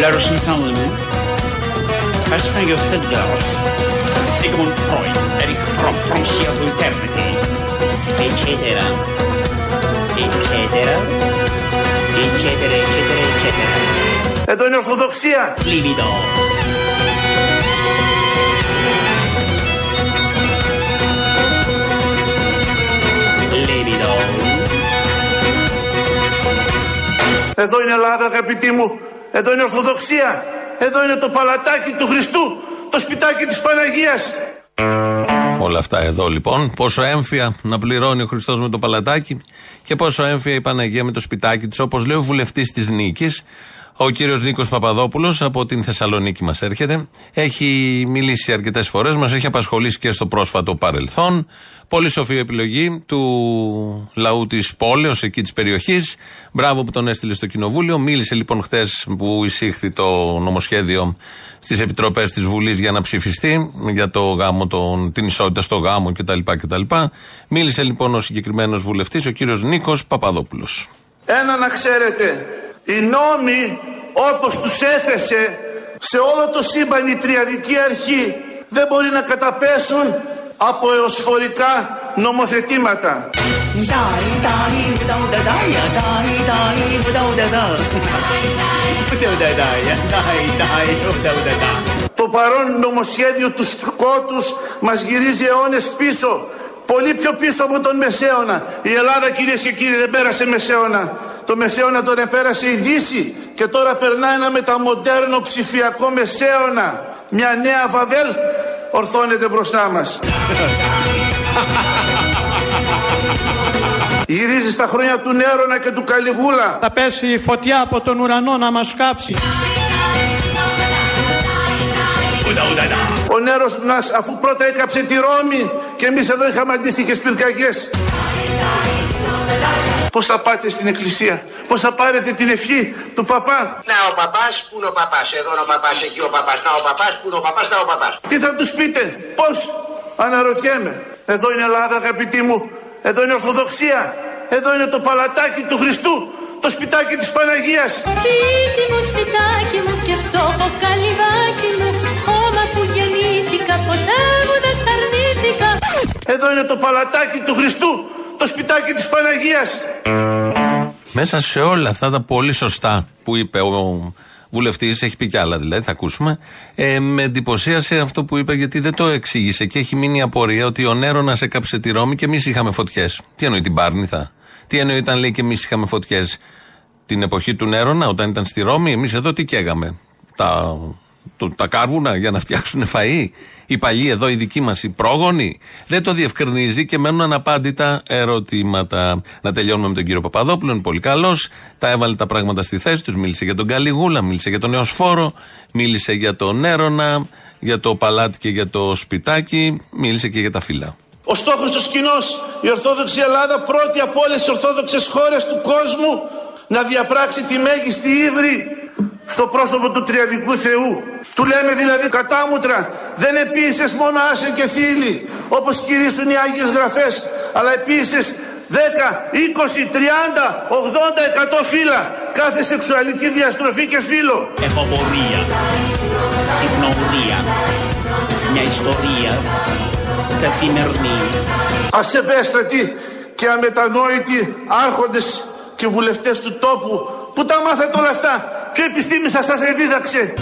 L'argent First thing of Fiddlers, Sigmund Freud, Eric Fromm, Frontier to Eternity, eccetera, eccetera, eccetera, eccetera, eccetera. Εδώ είναι Ορθοδοξία. Livido. Livido. Εδώ είναι Ελλάδα αγαπητοί μου. Εδώ είναι Ορθοδοξία. Εδώ είναι το παλατάκι του Χριστού. Το σπιτάκι της Παναγίας. Όλα αυτά εδώ λοιπόν. Πόσο έμφυα να πληρώνει ο Χριστός με το παλατάκι και πόσο έμφυα η Παναγία με το σπιτάκι της, όπως λέει ο βουλευτής της Νίκης, ο κύριος Νίκος Παπαδόπουλος από την Θεσσαλονίκη μας έρχεται. Έχει μιλήσει αρκετές φορές, μας έχει απασχολήσει και στο πρόσφατο παρελθόν. Πολύ σοφή επιλογή του λαού της πόλεως, εκεί της περιοχής. Μπράβο που τον έστειλε στο κοινοβούλιο. Μίλησε λοιπόν χθες που εισήχθη το νομοσχέδιο στις επιτροπές της Βουλής για να ψηφιστεί για το γάμο, τον, την ισότητα στο γάμο κτλ. κτλ. Μίλησε λοιπόν ο συγκεκριμένος βουλευτής, ο κύριος Νίκος Παπαδόπουλος. Ένα να ξέρετε, οι νόμοι όπως τους έθεσε σε όλο το σύμπαν η τριαδική αρχή δεν μπορεί να καταπέσουν από εωσφορικά νομοθετήματα. Το παρόν νομοσχέδιο του σκότους μας γυρίζει αιώνες πίσω. Πολύ πιο πίσω από τον Μεσαίωνα. Η Ελλάδα κυρίες και κύριοι δεν πέρασε Μεσαίωνα. Το Μεσαίωνα τον επέρασε η Δύση και τώρα περνά ένα μεταμοντέρνο ψηφιακό Μεσαίωνα. Μια νέα Βαβέλ ορθώνεται μπροστά μας. Γυρίζει στα χρόνια του Νέρονα και του Καλιγούλα. Θα πέσει η φωτιά από τον ουρανό να μας κάψει. Ο Νέρος μας αφού πρώτα έκαψε τη Ρώμη και εμείς εδώ είχαμε αντίστοιχες πυρκαγιές. Πώς θα πάτε στην εκκλησία, πώς θα πάρετε την ευχή του παπά; Να ο παπάς, πού είναι ο παπάς, εδώ είναι ο παπάς, εκεί ο παπάς, να ο παπάς, πού είναι ο παπάς, να ο παπάς. Τι θα τους πείτε, πώς, αναρωτιέμαι. Εδώ είναι Ελλάδα αγαπητοί μου, εδώ είναι Ορθοδοξία, εδώ είναι το παλατάκι του Χριστού, το σπιτάκι της Παναγίας. Σπίτι μου, σπιτάκι μου και φτώχο καλυβάκι μου Χώμα που γεννήθηκα, ποτέ μου δεν σ' αρνήθηκα Εδώ είναι το παλατάκι του Χριστού, το σπιτάκι της Παναγίας. Μέσα σε όλα αυτά τα πολύ σωστά που είπε ο βουλευτής, έχει πει κι άλλα δηλαδή, θα ακούσουμε. Ε, με εντυπωσίασε αυτό που είπε γιατί δεν το εξήγησε και έχει μείνει η απορία ότι ο Νέρονας έκαψε τη Ρώμη και εμείς είχαμε φωτιές. Τι εννοεί την Πάρνηθα. Τι εννοεί όταν λέει και εμείς είχαμε φωτιές. Την εποχή του Νέρονα, όταν ήταν στη Ρώμη, εμείς εδώ τι καίγαμε; Τα, το, τα κάρβουνα για να φτιάξουν φαΐ. Οι παλιοί εδώ, οι δικοί μας, οι πρόγονοι. Δεν το διευκρινίζει και μένουν αναπάντητα ερωτήματα. Να τελειώνουμε με τον κύριο Παπαδόπουλο, είναι πολύ καλός. Τα έβαλε τα πράγματα στη θέση τους. Μίλησε για τον Καλιγούλα, μίλησε για τον Νεοσφόρο, μίλησε για τον Έρωνα, για το παλάτι και για το σπιτάκι, μίλησε και για τα φύλλα. Ο στόχος του κοινό, η Ορθόδοξη Ελλάδα, πρώτη από όλες τις Ορθόδοξες χώρες του κόσμου, να διαπράξει τη μέγιστη ύβρη στο πρόσωπο του Τριαδικού Θεού. Του λέμε δηλαδή κατάμουτρα, δεν επίησες μόνο άσε και φίλοι, όπως κηρύσουν οι Άγιες Γραφές, αλλά επίησες 10, 20, 30, 80, 100 φύλλα, κάθε σεξουαλική διαστροφή και φύλλο. Έχω πορεία, συχνορία, μια ιστορία καθημερινή. ασεβέστατοι και αμετανόητοι άρχοντες και βουλευτές του τόπου που τα μάθατε όλα αυτά. Ποιο επιστήμη σας σας δίδαξε;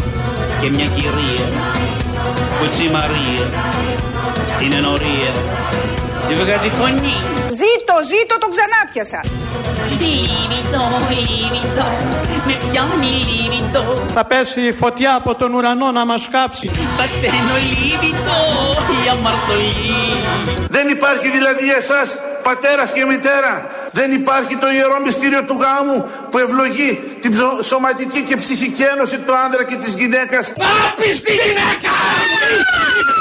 Και μια κυρία, Κουτσί Μαρία, στην ενορία, τη βγάζει φωνή. Ζήτω, ζήτω, τον ξανάπιασα. Λίβιτο, λίβιτο, με πιάνει λίβιτο Θα πέσει η φωτιά από τον ουρανό να μας κάψει. Παθαίνω λίβιτο, η αμαρτωλή δεν υπάρχει δηλαδή για εσάς πατέρας και μητέρα δεν υπάρχει το ιερό μυστήριο του γάμου που ευλογεί την ψω- σωματική και ψυχική ένωση του άνδρα και της γυναίκας Άπιστη γυναίκα!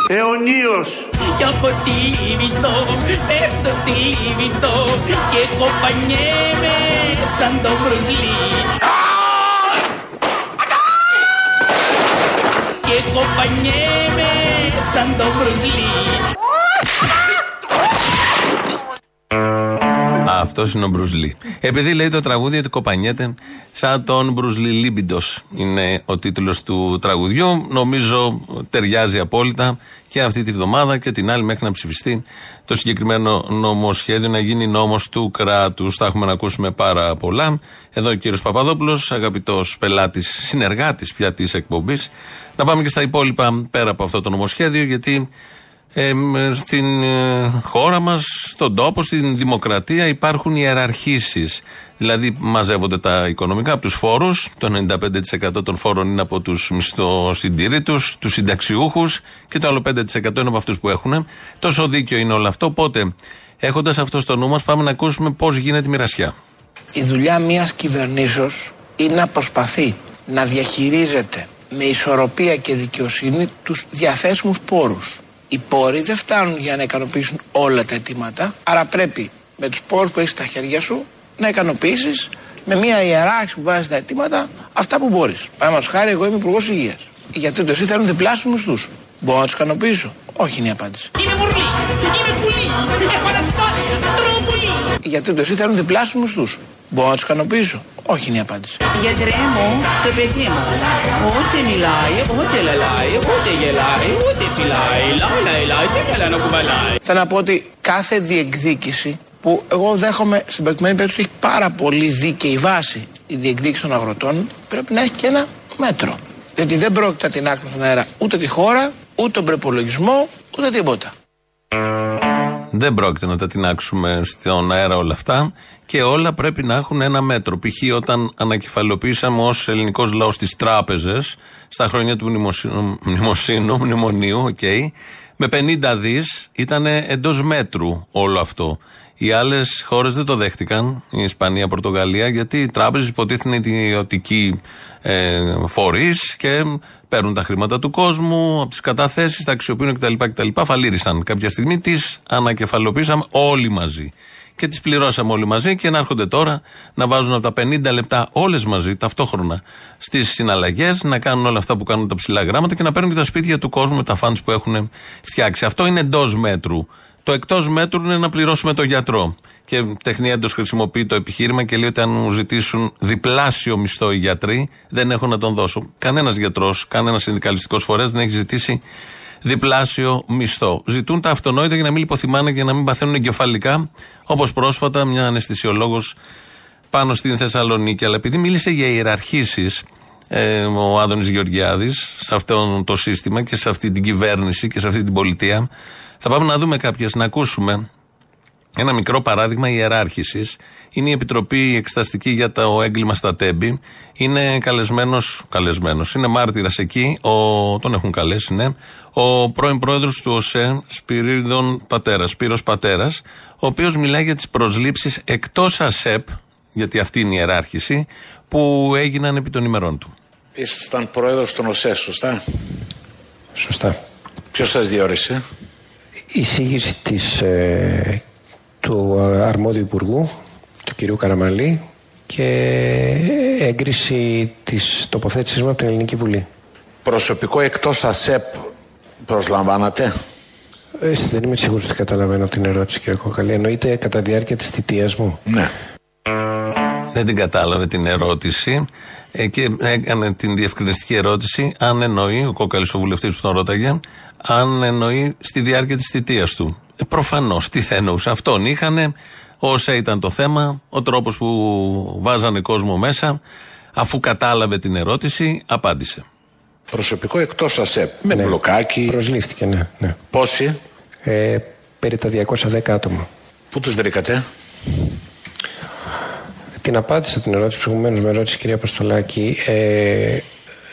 αιωνίως Κι από τη λίβιτο, πέφτω στη λίβιτο Και κοπανιέμαι σαν το μπρουσλί Και κοπανιέμαι σαν Αυτός είναι ο Μπρουζλί. Επειδή λέει το τραγούδι ότι κοπανιέται σαν τον Μπρουζλί Λίμπιντος. Είναι ο τίτλος του τραγουδιού. Νομίζω ταιριάζει απόλυτα και αυτή τη βδομάδα και την άλλη μέχρι να ψηφιστεί το συγκεκριμένο νομοσχέδιο να γίνει νόμος του κράτους. Θα έχουμε να ακούσουμε πάρα πολλά. Εδώ ο κύριος Παπαδόπουλος, αγαπητός πελάτης, συνεργάτης πια της εκπομπής. Να πάμε και στα υπόλοιπα πέρα από αυτό το νομοσχέδιο, γιατί ε, μ, στην ε, χώρα μας, στον τόπο, στην δημοκρατία υπάρχουν ιεραρχήσεις. Δηλαδή, μαζεύονται τα οικονομικά από τους φόρους. Το 95% των φόρων είναι από τους μισθοσυντηρήτους, τους συνταξιούχους και το άλλο 5% είναι από αυτούς που έχουν. Τόσο δίκαιο είναι όλο αυτό. Οπότε, έχοντας αυτό στο νου μας, πάμε να ακούσουμε πώς γίνεται η μοιρασιά. Η δουλειά μιας κυβερνήσεως είναι να προσπαθεί να διαχειρίζεται με ισορροπία και δικαιοσύνη τους διαθέσιμους πόρους. Οι πόροι δεν φτάνουν για να ικανοποιήσουν όλα τα αιτήματα, άρα πρέπει με τους πόρους που έχεις στα χέρια σου να ικανοποιήσεις με μια ιεράρχηση που βάζεις τα αιτήματα αυτά που μπορείς. Παραδείγματος χάρη, εγώ είμαι υπουργός υγείας. Οι γιατροί του εσύ θέλουν διπλάσιους μισθούς. Μπορώ να τους ικανοποιήσω. Όχι είναι η απάντηση. Είναι μουρλί, είναι πουλί, έχω αναστάλει, τρώω πουλί. Οι γιατροί του εσύ θέλουν διπλάσιους μισθούς. Μπορώ να τους ικανοποιήσω. Όχι είναι η απάντηση. Γιατρέ μου, το παιδί μου, ούτε μιλάει, ούτε λαλάει, ούτε γελάει, ούτε φυλάει, λάει, λάει, λάει, τι καλά να κουβαλάει. Θέλω να πω ότι κάθε διεκδίκηση που εγώ δέχομαι στην προκειμένη περίπτωση ότι έχει πάρα πολύ δίκαιη βάση η διεκδίκηση των αγροτών πρέπει να έχει και ένα μέτρο. Διότι δεν πρόκειται να τινάξει στον αέρα ούτε τη χώρα, ούτε τον προπολογισμό, ούτε τίποτα. Δεν πρόκειται να τα τινάξουμε στον αέρα όλα αυτά και όλα πρέπει να έχουν ένα μέτρο. Π.χ. όταν ανακεφαλαιοποιήσαμε ως ελληνικός λαός τις τράπεζες στα χρόνια του μνημοσύνου, μνημοσύνου μνημονίου, οκ, με 50 δις ήταν εντός μέτρου όλο αυτό. Οι άλλες χώρες δεν το δέχτηκαν, η Ισπανία, η Πορτογαλία, γιατί οι τράπεζες υποτίθεται ιδιωτικοί ε, φορείς και παίρνουν τα χρήματα του κόσμου, από τις καταθέσεις, τα αξιοποιούν κτλ. κτλ. Φαλήρισαν κάποια στιγμή, τις ανακεφαλαιοποίησαμε όλοι μαζί. Και τις πληρώσαμε όλοι μαζί και να έρχονται τώρα να βάζουν από τα 50 λεπτά όλες μαζί ταυτόχρονα στις συναλλαγές, να κάνουν όλα αυτά που κάνουν τα ψηλά γράμματα και να παίρνουν και τα σπίτια του κόσμου με τα φαντς που έχουν φτιάξει. Αυτό είναι εντός μέτρου. Το εκτός μέτρου είναι να πληρώσουμε τον γιατρό. Και τεχνίαντο χρησιμοποιεί το επιχείρημα και λέει ότι αν μου ζητήσουν διπλάσιο μισθό οι γιατροί, δεν έχω να τον δώσω. Κανένας γιατρός, κανένας συνδικαλιστικός φορέας δεν έχει ζητήσει διπλάσιο μισθό. Ζητούν τα αυτονόητα για να μην λιποθυμάνε και να μην παθαίνουν εγκεφαλικά, όπως πρόσφατα μια αναισθησιολόγος πάνω στην Θεσσαλονίκη. Αλλά επειδή μίλησε για ιεραρχήσεις, ε, ο Άδωνης Γεωργιάδης, σε αυτό το σύστημα και σε αυτή την κυβέρνηση και σε αυτή την πολιτεία, θα πάμε να δούμε κάποιες, να ακούσουμε ένα μικρό παράδειγμα ιεράρχησης. Είναι η Επιτροπή Εξεταστική για το έγκλημα στα Τέμπη. Είναι καλεσμένος, καλεσμένος, είναι μάρτυρας εκεί, ο, τον έχουν καλέσει, ναι, ο πρώην πρόεδρος του ΟΣΕ, Σπυρίδων Πατέρας, Σπύρος Πατέρας, ο οποίος μιλάει για τις προσλήψεις εκτός ΑΣΕΠ, γιατί αυτή είναι η ιεράρχηση, που έγιναν επί των ημερών του. Ήσασταν πρόεδρος των ΟΣΕ, σωστά; Σωστά. Ποιος σας διόρισε, Η εισήγηση της, ε, του αρμόδιου υπουργού, του κυρίου Καραμαλή και έγκριση της τοποθέτησής μου από την Ελληνική Βουλή. Προσωπικό εκτός ΑΣΕΠ προσλαμβάνατε; Ε, δεν είμαι σίγουρος ότι καταλαβαίνω την ερώτηση κύριε Κοκαλή. Εννοείται κατά τη διάρκεια της θητείας μου. Ναι. Δεν την κατάλαβε την ερώτηση ε, και έκανε την διευκρινιστική ερώτηση αν εννοεί, ο κόκαλης ο βουλευτής που τον ρώταγε, αν εννοεί στη διάρκεια της θητείας του. Ε, προφανώς, τι θα εννοούσε. Αυτόν είχανε, όσα ήταν το θέμα, ο τρόπος που βάζανε κόσμο μέσα, αφού κατάλαβε την ερώτηση, απάντησε. Προσωπικό εκτός ΑΣΕΠ. Με Ναι. μπλοκάκι. Προσλήφθηκε, ναι. ναι. Πόσοι, Ε, περί τα 210 άτομα. πού τους βρήκατε; Την απάντησα την ερώτηση προηγουμένως με ερώτηση κυρία Αποστολάκη. Ε,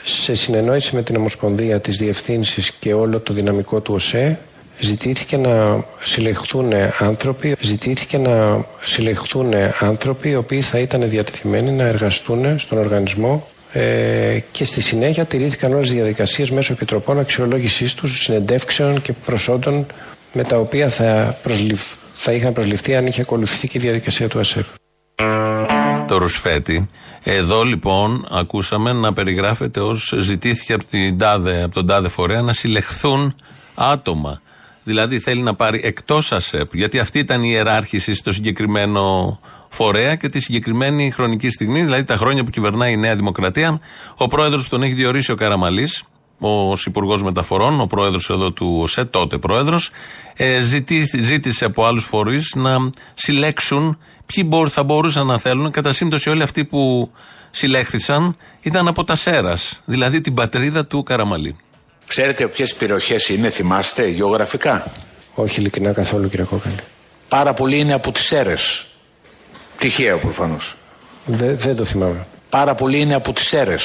σε συνεννόηση με την Ομοσπονδία της Διευθύνσης και όλο το δυναμικό του ΟΣΕ ζητήθηκε να συλλεχθούν άνθρωποι, ζητήθηκε να συλλεχθούν άνθρωποι οι οποίοι θα ήταν διατεθειμένοι να εργαστούν στον οργανισμό ε, και στη συνέχεια τηρήθηκαν όλες οι διαδικασίες μέσω επιτροπών αξιολόγησής τους, συνεντεύξεων και προσόντων με τα οποία θα, προσληφ, θα είχαν προσληφθεί αν είχε ακολουθηθεί και η διαδικασία του ΑΣΕΠ. το Ρουσφέτη. Εδώ λοιπόν ακούσαμε να περιγράφεται ως ζητήθηκε από, την τάδε, από τον τάδε φορέα να συλλεχθούν άτομα. Δηλαδή θέλει να πάρει εκτός ΑΣΕΠ, γιατί αυτή ήταν η ιεράρχηση στο συγκεκριμένο φορέα και τη συγκεκριμένη χρονική στιγμή, δηλαδή τα χρόνια που κυβερνάει η Νέα Δημοκρατία. Ο πρόεδρος που τον έχει διορίσει ο Καραμαλής, ω Υπουργός Μεταφορών, ο πρόεδρος εδώ του ΟΣΕ, τότε πρόεδρος, ε, ζήτησε από άλλους φορείς να συλλέξουν ποιοι μπορ- θα μπορούσαν να θέλουν. Κατά σύμπτωση, όλοι αυτοί που συλλέχθησαν ήταν από τα Σέρας, δηλαδή την πατρίδα του Καραμαλή. Ξέρετε ποιες περιοχές είναι, θυμάστε, γεωγραφικά; Όχι ειλικρινά καθόλου κύριε Κόκαλη. Πάρα πολλοί είναι από τις αίρε. Τυχαίο προφανώς. Δε- δεν το θυμάμαι. Πάρα πολλοί είναι από τις αίρε.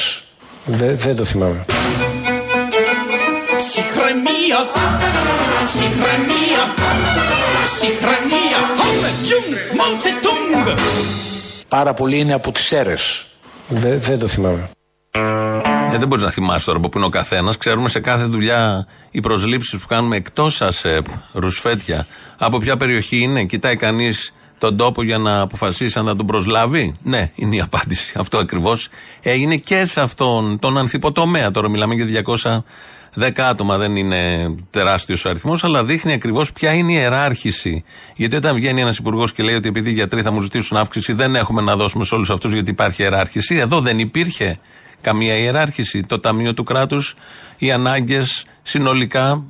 Δε- δεν το θυμάμαι. Ψυχραιμία, ψυχραιμία, ψυχραιμία. Χόμε, Τζουνγκ, Μαουτσετούγκ. Πάρα πολλοί είναι από τις αίρε. Δε- δεν το θυμάμαι. Ε, δεν μπορείς να θυμάσαι τώρα από πού είναι ο καθένας. Ξέρουμε σε κάθε δουλειά οι προσλήψεις που κάνουμε εκτός ΑΣΕΠ, ρουσφέτια, από ποια περιοχή είναι. Κοιτάει κανείς τον τόπο για να αποφασίσει αν θα τον προσλάβει; Ναι, είναι η απάντηση. Αυτό ακριβώς έγινε και σε αυτόν τον ανθυποτομέα. Τώρα μιλάμε για 210 άτομα, δεν είναι τεράστιος ο αριθμός, αλλά δείχνει ακριβώς ποια είναι η ιεράρχηση. Γιατί όταν βγαίνει ένας υπουργός και λέει ότι επειδή οι γιατροί θα μου ζητήσουν αύξηση, δεν έχουμε να δώσουμε σε όλους αυτούς γιατί υπάρχει ιεράρχηση. Εδώ δεν υπήρχε καμία ιεράρχηση. Το Ταμείο του Κράτους, οι ανάγκες συνολικά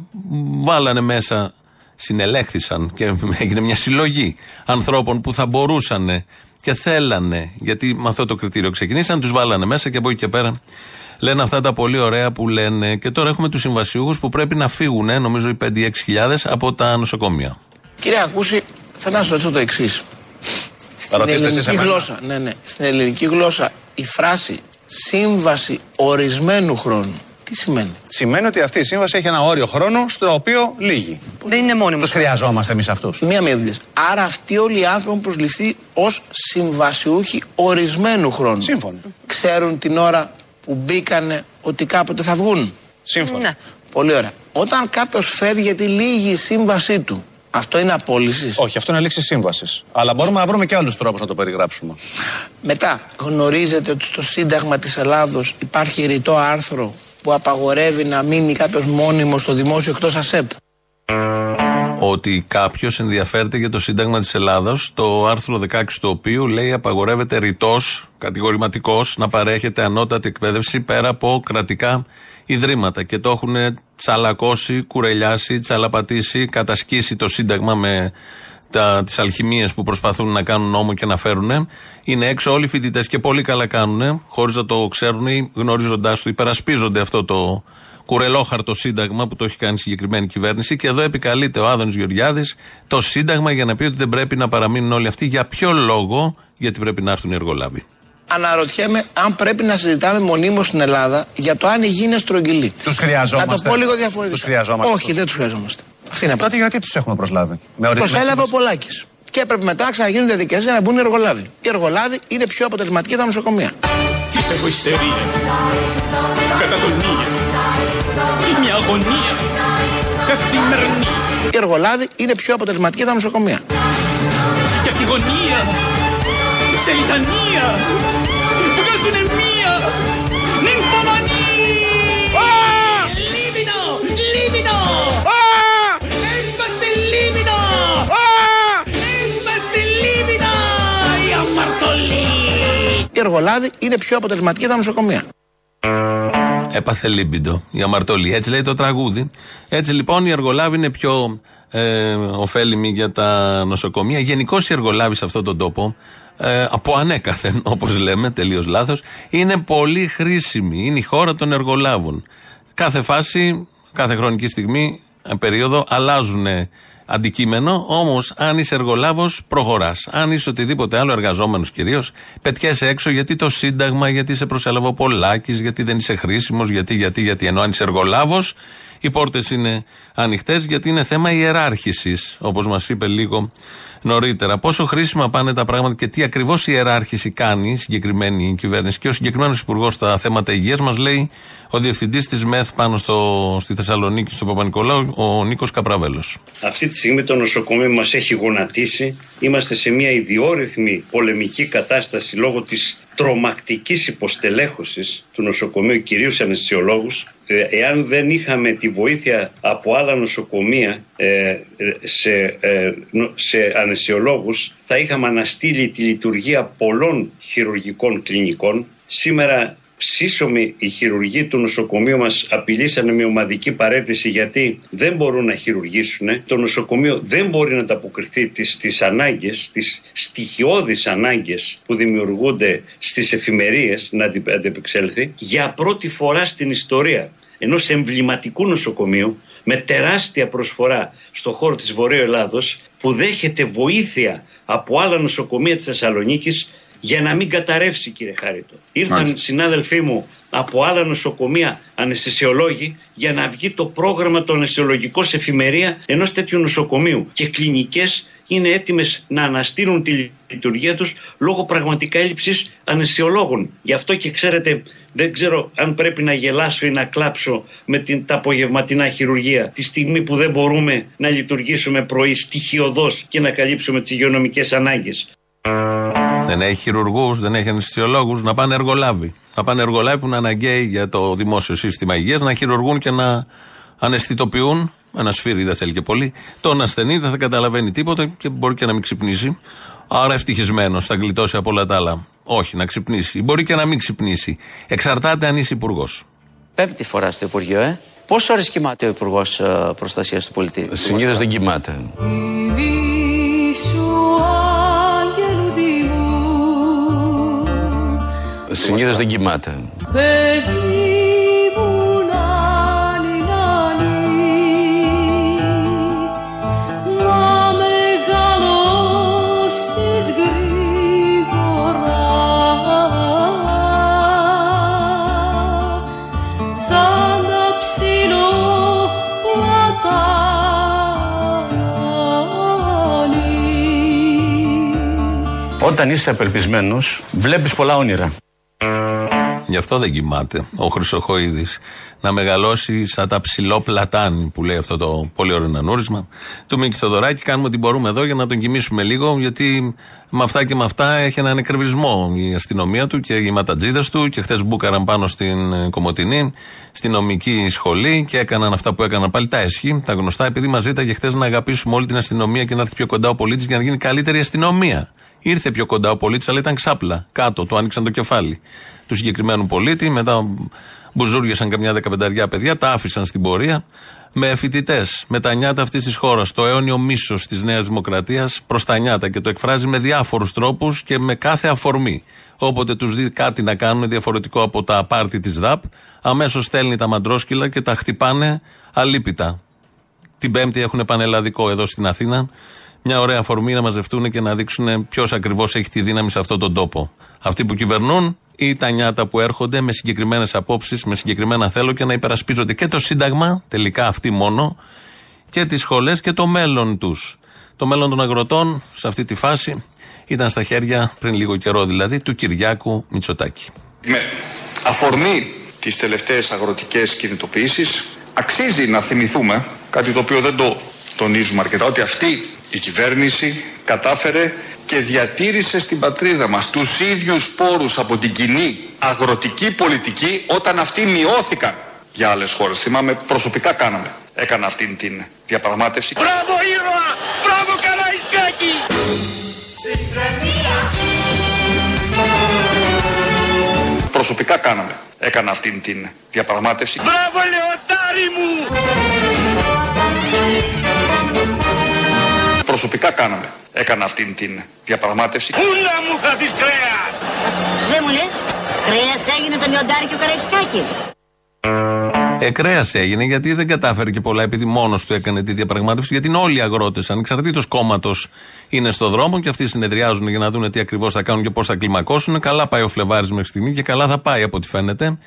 βάλανε μέσα, συνελέχθησαν και έγινε μια συλλογή ανθρώπων που θα μπορούσαν και θέλανε, γιατί με αυτό το κριτήριο ξεκινήσαν, τους βάλανε μέσα και από εκεί και πέρα λένε αυτά τα πολύ ωραία που λένε. Και τώρα έχουμε τους συμβασιούχους που πρέπει να φύγουν, νομίζω οι 5-6 χιλιάδες, από τα νοσοκομεία. Κύριε Ακούση, θα να σας ρωτήσω το εξής. Στην ρωτήσετε εσείς ελληνική εμένα. γλώσσα, ναι, ναι, στην ελληνική γλώσσα η φράση σύμβαση ορισμένου χρόνου τι σημαίνει; Σημαίνει ότι αυτή η σύμβαση έχει ένα όριο χρόνο στο οποίο λύγει. Δεν είναι μόνιμος. Τους χρειαζόμαστε εμείς αυτούς. Μία μία δουλειά. Άρα αυτοί όλοι οι άνθρωποι έχουν προσληφθεί ως συμβασιούχοι ορισμένου χρόνου. Σύμφωνο. Ξέρουν την ώρα που μπήκανε ότι κάποτε θα βγουν. Σύμφωνο. Ναι. Πολύ ωραία. Όταν κάποιος φεύγει γιατί λύγει η σύμβασή του, αυτό είναι απόλυσης. Όχι, αυτό είναι λήξη σύμβασης. Αλλά μπορούμε να βρούμε και άλλους τρόπους να το περιγράψουμε. Μετά, γνωρίζετε ότι στο Σύνταγμα της Ελλάδος υπάρχει ρητό άρθρο που απαγορεύει να μείνει κάποιος μόνιμος στο δημόσιο εκτός ΑΣΕΠ; ότι κάποιος ενδιαφέρεται για το Σύνταγμα της Ελλάδος, το άρθρο 16 του οποίου λέει απαγορεύεται ρητός, κατηγορηματικός, να παρέχεται ανώτατη εκπαίδευση πέρα από κρατικά ιδρύματα. Και το έχουν τσαλακώσει, κουρελιάσει, τσαλαπατήσει, κατασκήσει το Σύνταγμα με τα, τις αλχημίες που προσπαθούν να κάνουν νόμο και να φέρουν. Είναι έξω όλοι οι φοιτητές και πολύ καλά κάνουν, χωρίς να το ξέρουν ή γνωρίζοντάς του, υπερασπίζονται αυτό το κουρελόχαρτο σύνταγμα που το έχει κάνει η συγκεκριμένη κυβέρνηση. Και εδώ επικαλείται ο Άδωνης Γεωργιάδης το σύνταγμα για να πει ότι δεν πρέπει να παραμείνουν όλοι αυτοί. Για ποιο λόγο, γιατί πρέπει να έρθουν οι εργολάβοι. Αναρωτιέμαι αν πρέπει να συζητάμε μονίμως στην Ελλάδα για το αν η γη είναι στρογγυλή. Τους χρειαζόμαστε. Να το πω λίγο διαφορετικά. Τους χρειαζόμαστε. Όχι, δεν τους χρειαζόμαστε. Αυτή είναι η Τότε γιατί τους έχουμε προσλάβει; Με ορισμένες Προσέλαβε ο σύμβασεις. Πολάκης. Και έπρεπε μετά να ξαναγίνουν διαδικασίες για να μπουν οι εργολάβοι. Οι εργολάβοι είναι πιο αποτελεσματικοί τα νοσοκομεία. Υπερβοιστερία, κατατονία, μια αγωνία, καθημερινή. Οι εργολάβοι είναι πιο αποτελεσματικοί τα νοσοκομεία. Και απ' τη γωνία, σε λιτανία, Οι εργολάβοι είναι πιο αποτελεσματικοί τα νοσοκομεία. Έπαθε λίμπιντο η αμαρτωλή. Έτσι λέει το τραγούδι. Έτσι λοιπόν οι εργολάβοι είναι πιο ε, ωφέλιμοι για τα νοσοκομεία. Γενικώς οι εργολάβοι σε αυτόν τον τόπο, ε, από ανέκαθεν όπως λέμε, τελείως λάθος, είναι πολύ χρήσιμοι. Είναι η χώρα των εργολάβων. Κάθε φάση, κάθε χρονική στιγμή, ε, περίοδο αλλάζουν αντικείμενο, όμως αν είσαι εργολάβος, προχωράς. Αν είσαι οτιδήποτε άλλο, εργαζόμενος κυρίως, πετιέσαι έξω γιατί το Σύνταγμα, γιατί σε προσέλαβε ο Πολάκης, γιατί δεν είσαι χρήσιμος, γιατί, γιατί, γιατί. Ενώ αν είσαι εργολάβος, οι πόρτες είναι ανοιχτές γιατί είναι θέμα ιεράρχησης, όπως μας είπε λίγο νωρίτερα. Πόσο χρήσιμα πάνε τα πράγματα και τι ακριβώς η ιεράρχηση κάνει η συγκεκριμένη κυβέρνηση. Και ο συγκεκριμένος υπουργός στα θέματα υγείας μας λέει ο διευθυντής της ΜΕΘ πάνω στο, στη Θεσσαλονίκη, στο Παπα-Νικολάου, ο Νίκος Καπραβέλος. Αυτή τη στιγμή το νοσοκομείο μας έχει γονατίσει. Είμαστε σε μια ιδιόρυθμη πολεμική κατάσταση λόγω της τρομακτικής υποστελέχωσης του νοσοκομείου, κυρίως αναισθησιολόγους, ε, εάν δεν είχαμε τη βοήθεια από άλλα νοσοκομεία ε, σε, ε, νο- σε αναισθησιολόγους, θα είχαμε αναστείλει τη λειτουργία πολλών χειρουργικών κλινικών. Σήμερα σύσσωμοι οι χειρουργοί του νοσοκομείου μας απειλήσανε με ομαδική παρέτηση γιατί δεν μπορούν να χειρουργήσουν. Το νοσοκομείο δεν μπορεί να ανταποκριθεί τις, τις ανάγκες, τις στοιχειώδεις ανάγκες που δημιουργούνται στις εφημερίες να αντι- αντεπεξέλθει για πρώτη φορά στην ιστορία ενός εμβληματικού νοσοκομείου με τεράστια προσφορά στο χώρο της Βορείου Ελλάδος που δέχεται βοήθεια από άλλα νοσοκομεία της Θεσσαλονίκης για να μην καταρρεύσει κύριε Χάριτο. Ήρθαν Μάλιστα. συνάδελφοί μου από άλλα νοσοκομεία αναισθησιολόγοι για να βγει το πρόγραμμα το αναισθησιολογικό σε εφημερία ενός τέτοιου νοσοκομείου και κλινικές είναι έτοιμες να αναστείλουν τη λειτουργία τους λόγω πραγματικά έλλειψης αναισθησιολόγων. Γι' αυτό και ξέρετε δεν ξέρω αν πρέπει να γελάσω ή να κλάψω με την, τα απογευματινά χειρουργία τη στιγμή που δεν μπορούμε να λειτουργήσουμε πρωί στοιχειοδός και να καλύψουμε τις υγειονομικές ανάγκες. Δεν έχει χειρουργούς, δεν έχει αναισθησιολόγους, να πάνε εργολάβοι. Να πάνε εργολάβοι που είναι αναγκαίοι για το δημόσιο σύστημα υγείας, να χειρουργούν και να αναισθητοποιούν. Ένας σφύρι δεν θέλει και πολύ. Τον ασθενή δεν θα καταλαβαίνει τίποτα και μπορεί και να μην ξυπνήσει. Άρα ευτυχισμένος, θα γλιτώσει από όλα τα άλλα. Όχι, να ξυπνήσει. Μπορεί και να μην ξυπνήσει. Εξαρτάται αν είσαι υπουργός. Πέμπτη φορά στο Υπουργείο, ε. Πόσες ώρες κοιμάται ο Υπουργός Προστασίας του Πολιτή; Συνήθως δεν κοιμάται. Συνήθως δεν κοιμάται. Παιδί μου νάνι νάνι Να μεγαλώσεις γρήγορα Σαν να ψηλό πλατάνι Όταν είσαι απελπισμένος, βλέπεις πολλά όνειρα. Mm-hmm. Γι' αυτό δεν κοιμάται ο Χρυσοχοίδης. Να μεγαλώσει σαν τα ψηλό πλατάνη που λέει αυτό το πολύ ωραίο ανούρισμα του Μίκη Θοδωράκη. Κάνουμε ό,τι μπορούμε εδώ για να τον κοιμήσουμε λίγο, γιατί με αυτά και με αυτά έχει έναν εκρεβισμό η αστυνομία του και οι ματατζίδες του. Και χθες μπούκαραν πάνω στην ε, Κομωτινή, στην νομική σχολή και έκαναν αυτά που έκαναν πάλι τα έσχη, τα γνωστά, επειδή μας ζήταγε χθες να αγαπήσουμε όλη την αστυνομία και να έρθει πιο κοντά ο πολίτης για να γίνει καλύτερη αστυνομία. Ήρθε πιο κοντά ο πολίτης, αλλά ήταν ξάπλα. Κάτω, του άνοιξαν το κεφάλι του συγκεκριμένου πολίτη. Μετά μπουζούριασαν καμιά δεκαπενταριά παιδιά, τα άφησαν στην πορεία. Με φοιτητές, με τα νιάτα αυτής της χώρας, το αιώνιο μίσος της Νέας Δημοκρατίας προς τα νιάτα και το εκφράζει με διάφορους τρόπους και με κάθε αφορμή. Όποτε τους δει κάτι να κάνουν διαφορετικό από τα πάρτι της ΔΑΠ, αμέσως στέλνει τα μαντρόσκυλα και τα χτυπάνε αλίπητα. Την Πέμπτη έχουν πανελλαδικό εδώ στην Αθήνα. Μια ωραία αφορμή να μαζευτούν και να δείξουν ποιος ακριβώς έχει τη δύναμη σε αυτόν τον τόπο. Αυτοί που κυβερνούν ή τα νιάτα που έρχονται με συγκεκριμένες απόψεις, με συγκεκριμένα θέλω και να υπερασπίζονται και το Σύνταγμα, τελικά αυτοί μόνο, και τις σχολές και το μέλλον τους. Το μέλλον των αγροτών σε αυτή τη φάση ήταν στα χέρια, πριν λίγο καιρό δηλαδή, του Κυριάκου Μητσοτάκη. Με αφορμή τις τελευταίες αγροτικές κινητοποιήσεις αξίζει να θυμηθούμε κάτι το οποίο δεν το τονίζουμε αρκετά ότι αυτή η κυβέρνηση κατάφερε και διατήρησε στην πατρίδα μας τους ίδιους πόρους από την κοινή αγροτική πολιτική όταν αυτοί μειώθηκαν για άλλες χώρες. Θυμάμαι προσωπικά κάναμε. Έκανα αυτή την διαπραγμάτευση. Μπράβο ήρωα! Μπράβο Καραϊσκάκη! Προσωπικά κάναμε. Έκανα αυτή την διαπραγμάτευση. Μπράβο Λεωτάρι μου! Προσωπικά κάναμε. Έκανα αυτή την διαπραγμάτευση. Πού να μου χαθείς κρέας! Δεν μου λες, κρέας έγινε το λιοντάρι και ο Καραϊσκάκης. Ε, κρέας έγινε γιατί δεν κατάφερε και πολλά επειδή μόνος του έκανε τη διαπραγμάτευση. Γιατί είναι όλοι οι αγρότες, ανεξαρτήτως κόμματος, είναι στο δρόμο και αυτοί συνεδριάζουν για να δουν τι ακριβώς θα κάνουν και πώς θα κλιμακώσουν. Καλά πάει ο Φλεβάρης μέχρι στιγμή και καλά θα πάει από ό,τι φαίνεται.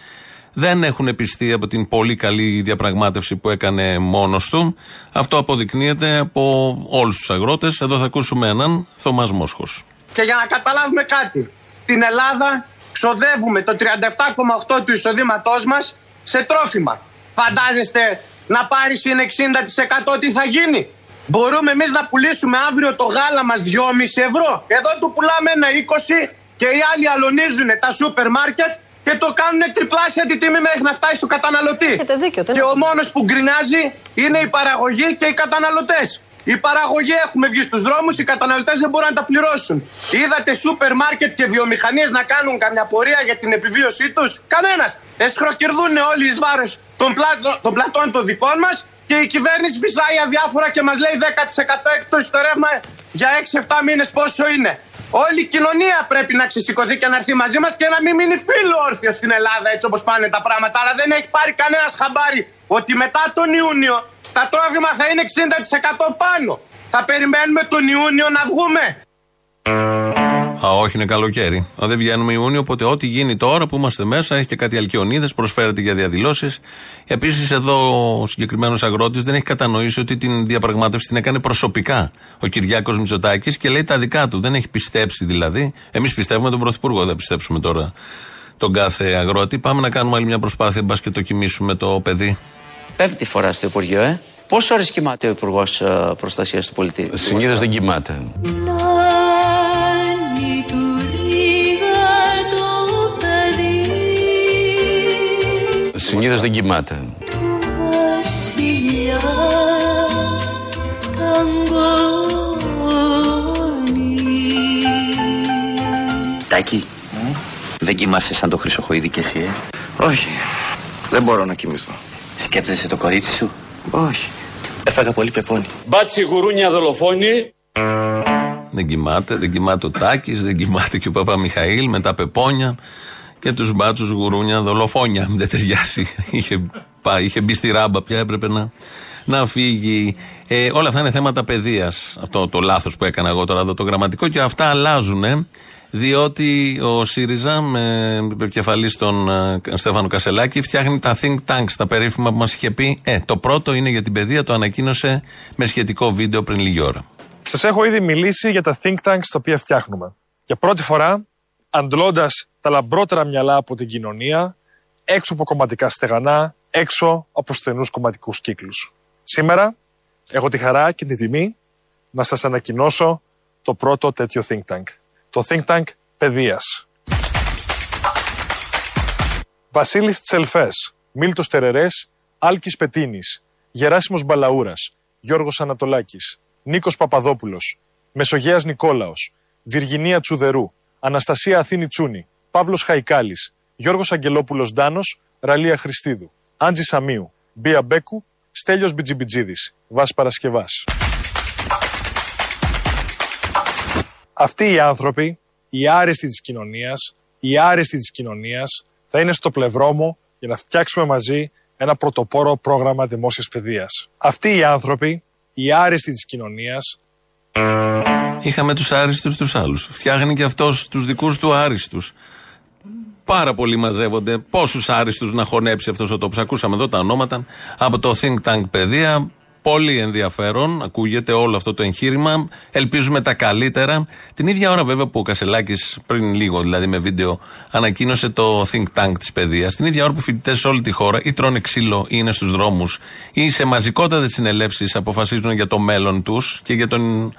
Δεν έχουν πιστεί από την πολύ καλή διαπραγμάτευση που έκανε μόνος του. Αυτό αποδεικνύεται από όλους τους αγρότες. Εδώ θα ακούσουμε έναν, Θωμάς Μόσχος. Και για να καταλάβουμε κάτι, την Ελλάδα ξοδεύουμε το 37,8 του εισοδήματός μας σε τρόφιμα. Φαντάζεστε να πάρει συν 60% τι θα γίνει; Μπορούμε εμείς να πουλήσουμε αύριο το γάλα μας 2,5 ευρώ. Εδώ του πουλάμε ένα 20 και οι άλλοι αλωνίζουν τα σούπερ μάρκετ και το κάνουν τριπλάσια τη τιμή μέχρι να φτάσει στο καταναλωτή. Έχετε δίκιο, τέλος. Και ο μόνος που γκρινιάζει είναι η παραγωγή και οι καταναλωτές. Η παραγωγή έχουμε βγει στους δρόμους, οι καταναλωτές δεν μπορούν να τα πληρώσουν. Είδατε σούπερ μάρκετ και βιομηχανίες να κάνουν καμιά πορεία για την επιβίωσή τους; Κανένας. Εσχροκερδούν όλοι εις βάρος των, πλάτο, των πλατών των δικών μας και η κυβέρνηση φυσάει αδιάφορα και μας λέει 10% έκπτωση στο ρεύμα για 6-7 μήνες πόσο είναι. Όλη η κοινωνία πρέπει να ξεσηκωθεί και να έρθει μαζί μας και να μην μείνει φίλο όρθιο στην Ελλάδα έτσι όπως πάνε τα πράγματα. Αλλά δεν έχει πάρει κανένας χαμπάρι ότι μετά τον Ιούνιο τα τρόφιμα θα είναι 60% πάνω. Θα περιμένουμε τον Ιούνιο να βγούμε. Α, όχι, είναι καλοκαίρι. Α, δεν βγαίνουμε Ιούνιο, οπότε ό,τι γίνει τώρα που είμαστε μέσα, έχει και κάτι αλκιονίδες, προσφέρεται για διαδηλώσεις. Επίσης, εδώ ο συγκεκριμένος αγρότης δεν έχει κατανοήσει ότι την διαπραγμάτευση την έκανε προσωπικά ο Κυριάκος Μητσοτάκης και λέει τα δικά του. Δεν έχει πιστέψει δηλαδή. Εμείς πιστεύουμε τον Πρωθυπουργό, δεν πιστέψουμε τώρα τον κάθε αγρότη. Πάμε να κάνουμε άλλη μια προσπάθεια, μπας και το κοιμήσουμε το παιδί. Πέμπτη φορά στο Υπουργείο, ε. Πόσε ώρες κοιμάται ο Υπουργός Προστασίας του Πολιτή; Συνήθως δεν κοιμάται. Συνήθως δεν κοιμάται. Τάκη, δεν κοιμάσαι σαν το χρυσοχοίδι και εσύ, ε; Όχι, δεν μπορώ να κοιμηθώ. Σκέπτεσαι το κορίτσι σου; Όχι. Έφαγα πολύ πεπόνι. Μπάτσι γουρούνια δολοφόνη. Δεν κοιμάται, δεν κοιμάται ο Τάκης, δεν κοιμάται και ο Παπα-Μιχαήλ με τα πεπόνια και τους μπάτσους γουρούνια δολοφόνια. Δεν ταιριάσει. είχε, πάει, είχε μπει στη ράμπα πια, έπρεπε να, να φύγει. Ε, όλα αυτά είναι θέματα παιδείας. Αυτό το λάθος που έκανα εγώ τώρα εδώ το γραμματικό και αυτά αλλάζουν. Διότι ο ΣΥΡΙΖΑ με επικεφαλής τον ε, Στέφανο Κασελάκη φτιάχνει τα think tanks, τα περίφημα που μας είχε πει. Ε, το πρώτο είναι για την παιδεία, το ανακοίνωσε με σχετικό βίντεο πριν λίγη ώρα. Σας έχω ήδη μιλήσει για τα think tanks τα οποία φτιάχνουμε. Για πρώτη φορά, αντλώντας τα λαμπρότερα μυαλά από την κοινωνία, έξω από κομματικά στεγανά, έξω από στενούς κομματικούς κύκλους. Σήμερα έχω τη χαρά και την τιμή να σας ανακοινώσω το πρώτο τέτοιο think tank. Το think tank παιδείας. Βασίλης Τσελφές, Μίλτος Τερερές, Άλκης Πετίνης, Γεράσιμος Μπαλαούρας, Γιώργος Ανατολάκης, Νίκος Παπαδόπουλος, Μεσογέας Νικόλαος, Βιργινία Τσουδερού, Αναστασία Αθήνη Τσούνη, Παύλος Χαϊκάλης, Γιώργος Αγγελόπουλος Ντάνος, Ραλία Χριστίδου, Άντζη Σαμίου, Μπία Μπέκου, Στέλιος Μπιτζιμπιτζίδης, Βάς Παρασκευάς. Αυτοί οι άνθρωποι, οι άρεστοι της κοινωνίας, οι άρεστοι της κοινωνίας, θα είναι στο πλευρό μου για να φτιάξουμε μαζί ένα πρωτοπόρο πρόγραμμα δημόσιας παιδείας. Αυτοί οι άνθρωποι, οι άρεστοι της κοινωνίας, Είχαμε τους άριστους τους άλλους. Φτιάχνει και αυτός τους δικούς του άριστους. Πάρα πολλοί μαζεύονται. Πόσους άριστους να χωνέψει αυτός ο τόπος. Ακούσαμε εδώ τα ονόματα από το Think Tank Παιδεία. Πολύ ενδιαφέρον. Ακούγεται όλο αυτό το εγχείρημα. Ελπίζουμε τα καλύτερα. Την ίδια ώρα, βέβαια, που ο Κασελάκης πριν λίγο, δηλαδή με βίντεο, ανακοίνωσε το Think Tank της παιδείας. Την ίδια ώρα που φοιτητές σε όλη τη χώρα ή τρώνε ξύλο ή είναι στους δρόμους ή σε μαζικότατες συνελεύσεις αποφασίζουν για το μέλλον τους και για τον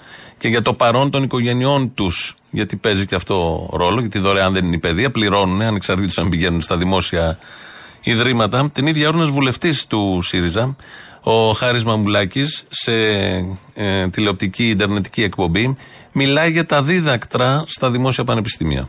και για το παρόν των οικογενειών τους. Γιατί παίζει και αυτό ρόλο, γιατί δωρεάν δεν είναι η παιδεία, πληρώνουν ανεξαρτήτως αν πηγαίνουν στα δημόσια ιδρύματα. Την ίδια ώρα ένας βουλευτής του ΣΥΡΙΖΑ, ο Χάρης Μαμπουλάκη, σε ε, τηλεοπτική Ιντερνετική εκπομπή, μιλάει για τα δίδακτρα στα δημόσια πανεπιστήμια.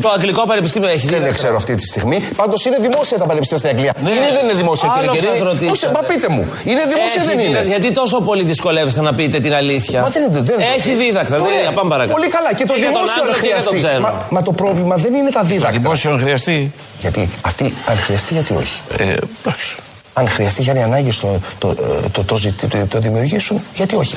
Το Αγγλικό Πανεπιστήμιο έχει δει. Δεν ξέρω αυτή τη στιγμή. Πάντως είναι δημόσια τα πανεπιστήμια στην Αγγλία. Είναι ή δεν είναι δημόσια, Άλλο κύριε σας Κυρία. ρωτήσατε. Όχι, μα πείτε μου. Είναι δημόσια ή δεν Έχει είναι; δίδα- Γιατί τόσο πολύ δυσκολεύεστε να πείτε την αλήθεια. Μα δεν είναι, δεν Έχει δίδακτρα. Δεν Ωραία. είναι. Πάμε παρακάτω. Πολύ καλά. Και το για τον δημόσιο αν άλλο τι δεν το χρειαστεί. ξέρω. Μα, μα το πρόβλημα δεν είναι τα δίδακτρα. Το δημόσιο αν χρειαστεί. Γιατί αυτή, αν χρειαστεί, γιατί όχι; Ε, εντάξει. Αν χρειαστεί για ανάγκη το, το, το, το, το, ζητη- το, το δημιουργήσουν, γιατί όχι;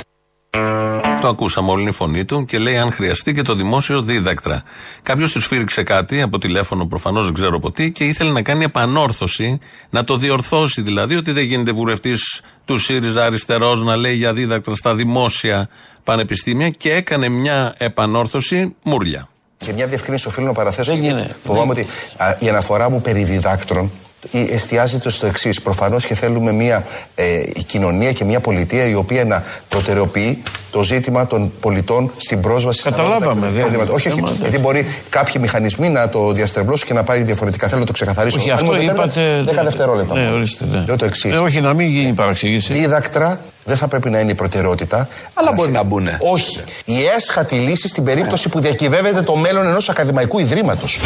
Το ακούσαμε όλη η φωνή του και λέει αν χρειαστεί και το δημόσιο δίδακτρα. Κάποιος του σφύριξε κάτι από τηλέφωνο, προφανώς δεν ξέρω από τι, και ήθελε να κάνει επανόρθωση, να το διορθώσει δηλαδή, ότι δεν γίνεται βουλευτής του ΣΥΡΙΖΑ αριστερός να λέει για δίδακτρα στα δημόσια πανεπιστήμια και έκανε μια επανόρθωση μουρλια. Και μια διευκρίνηση οφείλω να παραθέσω. γιατί Φοβάμαι ότι α, η αναφορά μου περί διδάκτρων ε, εστιάζεται στο εξής. Προφανώς και θέλουμε μια ε, κοινωνία και μια πολιτεία η οποία να προτεραιοποιεί το ζήτημα των πολιτών στην πρόσβαση στα Καταλάβαμε, ανώτατα δεν εκπαιδευτικά είναι ιδρύματα. Όχι, όχι. θέμα, Γιατί μπορεί κάποιοι μηχανισμοί να το διαστρεβλώσουν και να πάρει διαφορετικά. Θέλω να το ξεκαθαρίσω. Όχι, Αν αυτό μου επιτρέπετε, είπατε. 10 δευτερόλεπτα. Ναι, ορίστε. Ναι. Λέω το εξής. Ε, όχι, να μην γίνει παραξήγηση. Δίδακτρα δεν θα πρέπει να είναι η προτεραιότητα. Αλλά μπορεί να μπουν. Όχι. Η έσχατη λύση στην περίπτωση που διακυβεύεται το μέλλον ενός ακαδημαϊκού ιδρύματος.